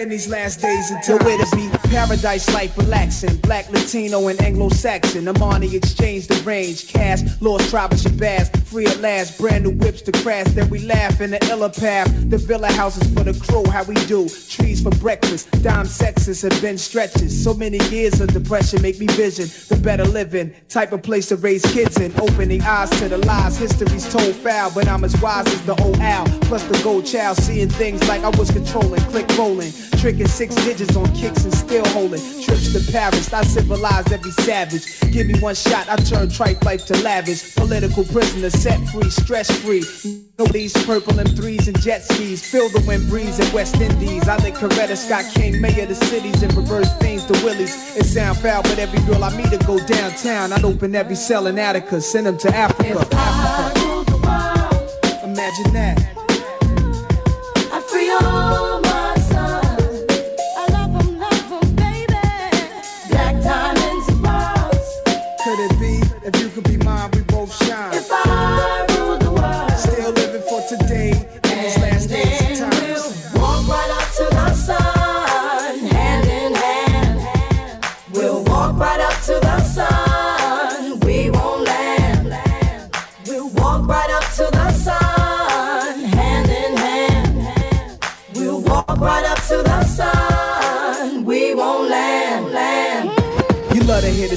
in these last days until where to be. Paradise life relaxing. Black, Latino, and Anglo-Saxon. Amani exchange the range. Cash, lost tribe of Shabazz. Free at last. Brand new whips to crash. Then we laugh in the illa path. The villa houses for the crew. How we do. Trees for breakfast. Dime sexes have been stretches. So many years of depression make me vision the better living. Type of place to raise kids in. Opening eyes to the lies. History's told foul. But I'm as wise as the old owl. Plus the gold child. Seeing things like I was controlling. Click rolling. Tricking six digits on kicks and still holding. Trips to Paris. I civilized every savage. Give me one shot. I turn tripe life to lavish. Political prisoner set free. Stress free. No these purple M3s and jet skis. Feel the wind breeze in West Indies. I think Coretta Scott King, mayor of the cities, and reverse things to Willies. It sound foul, but every girl I meet to go downtown. I'd open every cell in Attica, send them to Africa. Africa. Imagine that.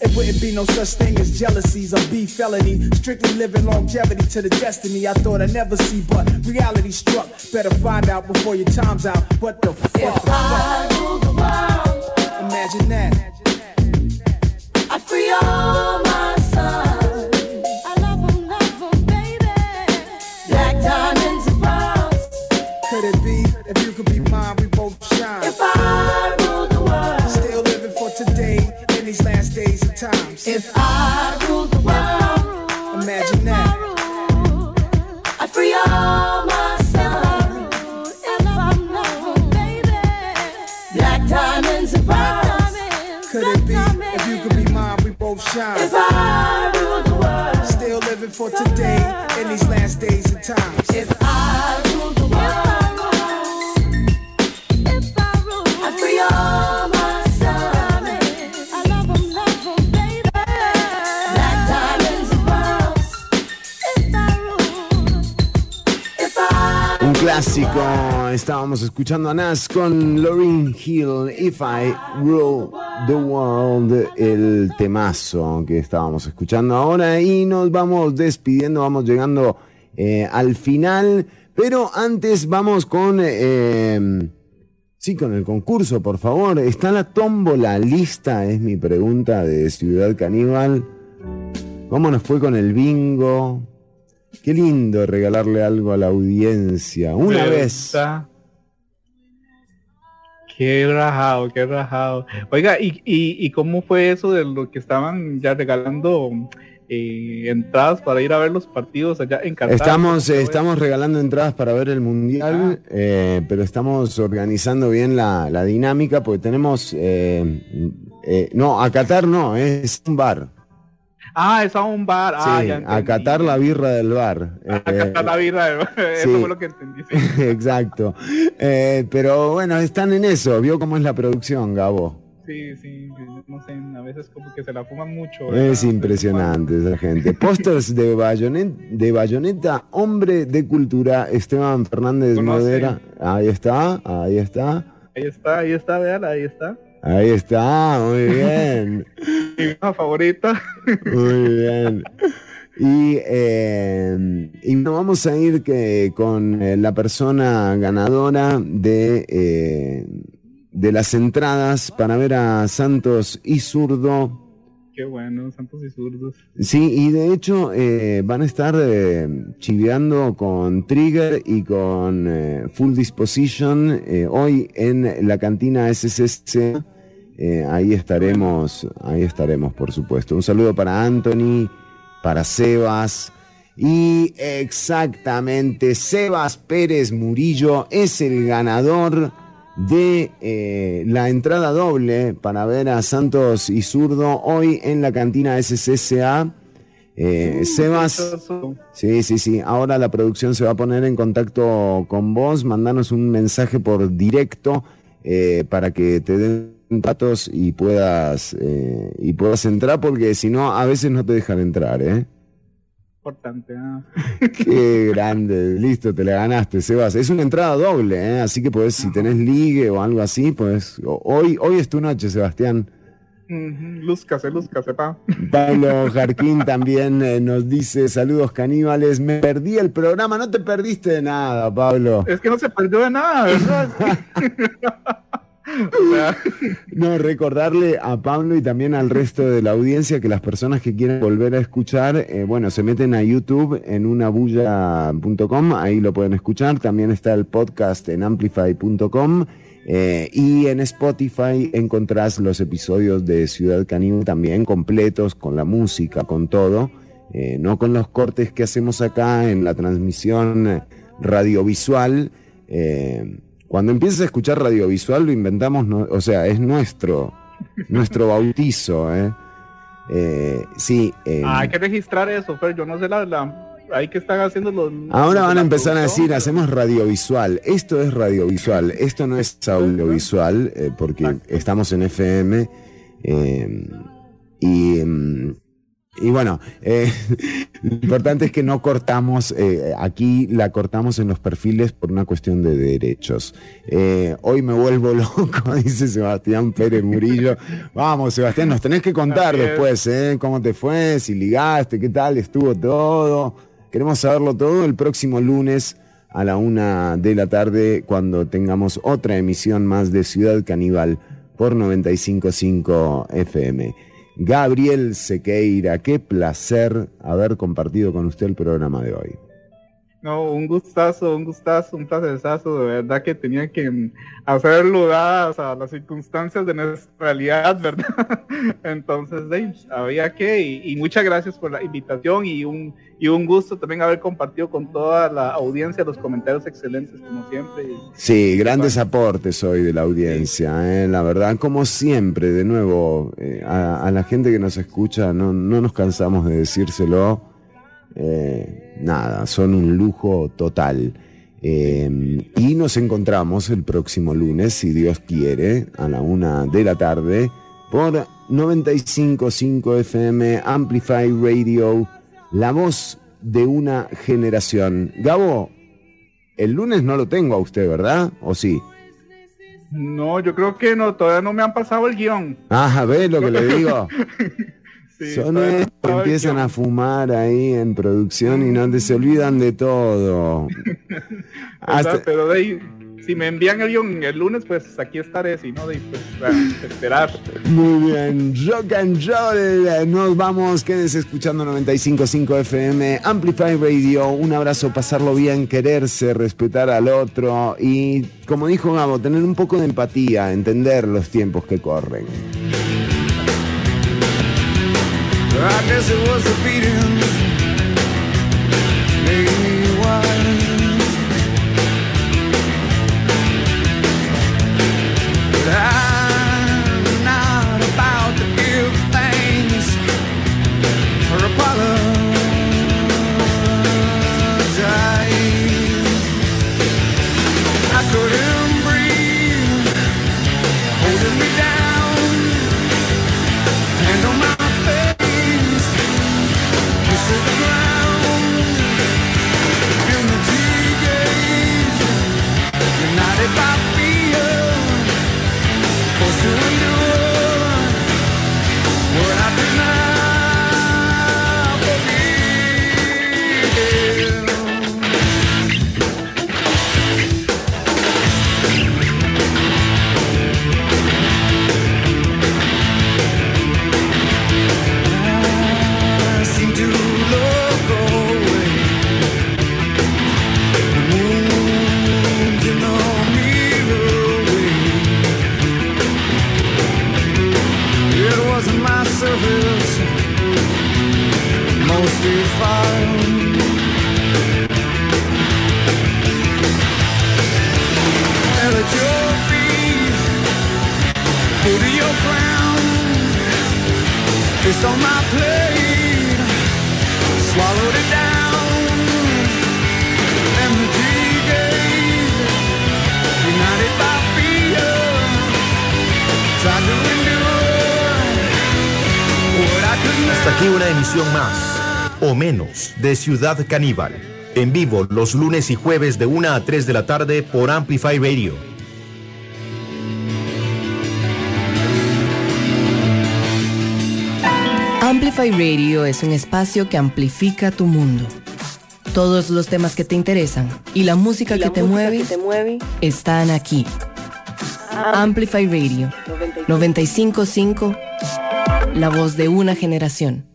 It wouldn't be no such thing as jealousies or beef felony. Strictly living longevity to the destiny I thought I'd never see, but reality struck. Better find out before your time's out. What the fuck? If I rule the world, Imagine that. I free all my sons. If I rule the world, Imagine that. I free all my sons. I love 'em, love 'em, baby. Black diamonds and pearls. Could it be if you could be mine, we both shine? If I rule the world, Still living for today in these last days of times. Clásico, estábamos escuchando a Nas con Lauryn Hill, If I Rule the World, el temazo que estábamos escuchando ahora y nos vamos despidiendo, vamos llegando eh, al final, pero antes vamos con... eh, Sí, con el concurso, por favor. ¿Está la tómbola lista? Es mi pregunta de Ciudad Caníbal. ¿Cómo nos fue con el bingo? Qué lindo regalarle algo a la audiencia. Una vez. Qué rajado, qué rajado. Oiga, ¿y, y, y cómo fue eso de lo que estaban ya regalando eh, entradas para ir a ver los partidos allá en Qatar? Estamos, eh, estamos regalando entradas para ver el mundial, eh, pero estamos organizando bien la, la dinámica porque tenemos. eh, no, a Qatar no, es un bar. Ah, es a un bar. Ah, Sí, ya a entendí. Qatar la birra del bar. A Eh, la birra, <laughs> eso sí. fue lo que entendí. sí. <laughs> Exacto. Eh, pero bueno, están en eso. Vio cómo es la producción, Gabo. Sí, sí, no sé, a veces como que se la fuman mucho. ¿verdad? Es impresionante esa gente. <laughs> Pósters de, bayonet, de bayoneta, hombre de cultura, Esteban Fernández. Modera. Ahí está, ahí está. Ahí está, ahí está, vean, ahí está. Ahí está, muy bien. <laughs> Mi favorita. Muy bien. Y, eh, y nos vamos a ir que, con eh, la persona ganadora de, eh, de las entradas para ver a Santos y Zurdo. Qué bueno, santos y zurdos. Sí, y de hecho eh, van a estar chiveando con Trigger y con Full Disposition hoy en la cantina SSC. Eh, ahí estaremos, ahí estaremos, por supuesto. Un saludo para Anthony, para Sebas. Y exactamente, Sebas Pérez Murillo es el ganador de eh, la entrada doble para ver a Santos y Zurdo hoy en la cantina SCCA. Eh, Sebas, sí, sí, sí. Ahora la producción se va a poner en contacto con vos. Mandanos un mensaje por directo eh, para que te den datos y puedas eh, y puedas entrar, porque si no, a veces no te dejan entrar, ¿eh? Importante. ah. <laughs> Qué grande, listo, te la ganaste, Sebas. Es una entrada doble, ¿eh? así que podés, si tenés ligue o algo así, pues hoy, hoy es tu noche, Sebastián. Lúzcase, lúzcase, pa. Pablo <laughs> Jarquín también eh, nos dice, saludos caníbales, me perdí el programa, no te perdiste de nada, Pablo. Es que no se perdió de nada, ¿verdad? <laughs> <laughs> No, recordarle a Pablo y también al resto de la audiencia que las personas que quieren volver a escuchar, eh, bueno, se meten a YouTube en unabulla.com, ahí lo pueden escuchar. También está el podcast en amplify.com eh, y en Spotify encontrás los episodios de Ciudad Caníbal también completos, con la música, con todo, eh, no con los cortes que hacemos acá en la transmisión radiovisual. Cuando empieces a escuchar radiovisual lo inventamos, no- o sea, es nuestro, <laughs> nuestro bautizo, ¿eh? Eh, sí. eh, Ah, hay que registrar eso, Fer. Yo no sé la, la hay que estar haciendo los. Ahora van a empezar a decir, hacemos radiovisual. Esto es radiovisual, esto no es audiovisual, eh, porque estamos en FM. eh, y, mm, y bueno, eh, <laughs> lo importante es que no cortamos, eh, aquí la cortamos en los perfiles por una cuestión de derechos. Eh, hoy me vuelvo <laughs> loco, dice Sebastián Pérez Murillo. Vamos, Sebastián, nos tenés que contar después, ¿eh? ¿Cómo te fue? Si ligaste, qué tal estuvo todo. Queremos saberlo todo el próximo lunes a la una de la tarde cuando tengamos otra emisión más de Ciudad Caníbal por 955 FM. Gabriel Sequeira, qué placer haber compartido con usted el programa de hoy. No, un gustazo, un gustazo, un placerzazo, de verdad que tenía que hacerlo dadas a las circunstancias de nuestra realidad, ¿verdad? <laughs> Entonces, de, había que, y, y muchas gracias por la invitación y un, y un gusto también haber compartido con toda la audiencia los comentarios excelentes, como siempre. Sí, grandes aportes hoy de la audiencia, ¿eh? la verdad, como siempre, de nuevo, eh, a, a la gente que nos escucha, no, no nos cansamos de decírselo, eh, nada, son un lujo total. Eh, y nos encontramos el próximo lunes, si Dios quiere, a la una de la tarde, por 95.5 FM Amplify Radio, la voz de una generación. Gabo, el lunes no lo tengo a usted, ¿verdad? ¿O sí? No, yo creo que no, todavía no me han pasado el guion. Ah, ¿ves lo que le digo? <laughs> Sí, Son estos que empiezan a fumar ahí en producción y no te se olvidan de todo. <laughs> Hasta- Pero de ahí, si me envían el guion el lunes, pues aquí estaré, si no, de ahí, pues, a esperar. Muy bien, rock and roll. Nos vamos, quédense escuchando 95.5 FM, Amplify Radio. Un abrazo, pasarlo bien, quererse, respetar al otro y, como dijo Gabo, tener un poco de empatía, entender los tiempos que corren. I guess it was the beatings Swallowed it down. Hasta aquí una emisión más, o menos, de Ciudad Caníbal. En vivo los lunes y jueves de 1 a 3 de la tarde por Amplify Radio. Amplify Radio es un espacio que amplifica tu mundo. Todos los temas que te interesan y la música, que, te mueve, están aquí. Amplify Radio 955, la voz de una generación.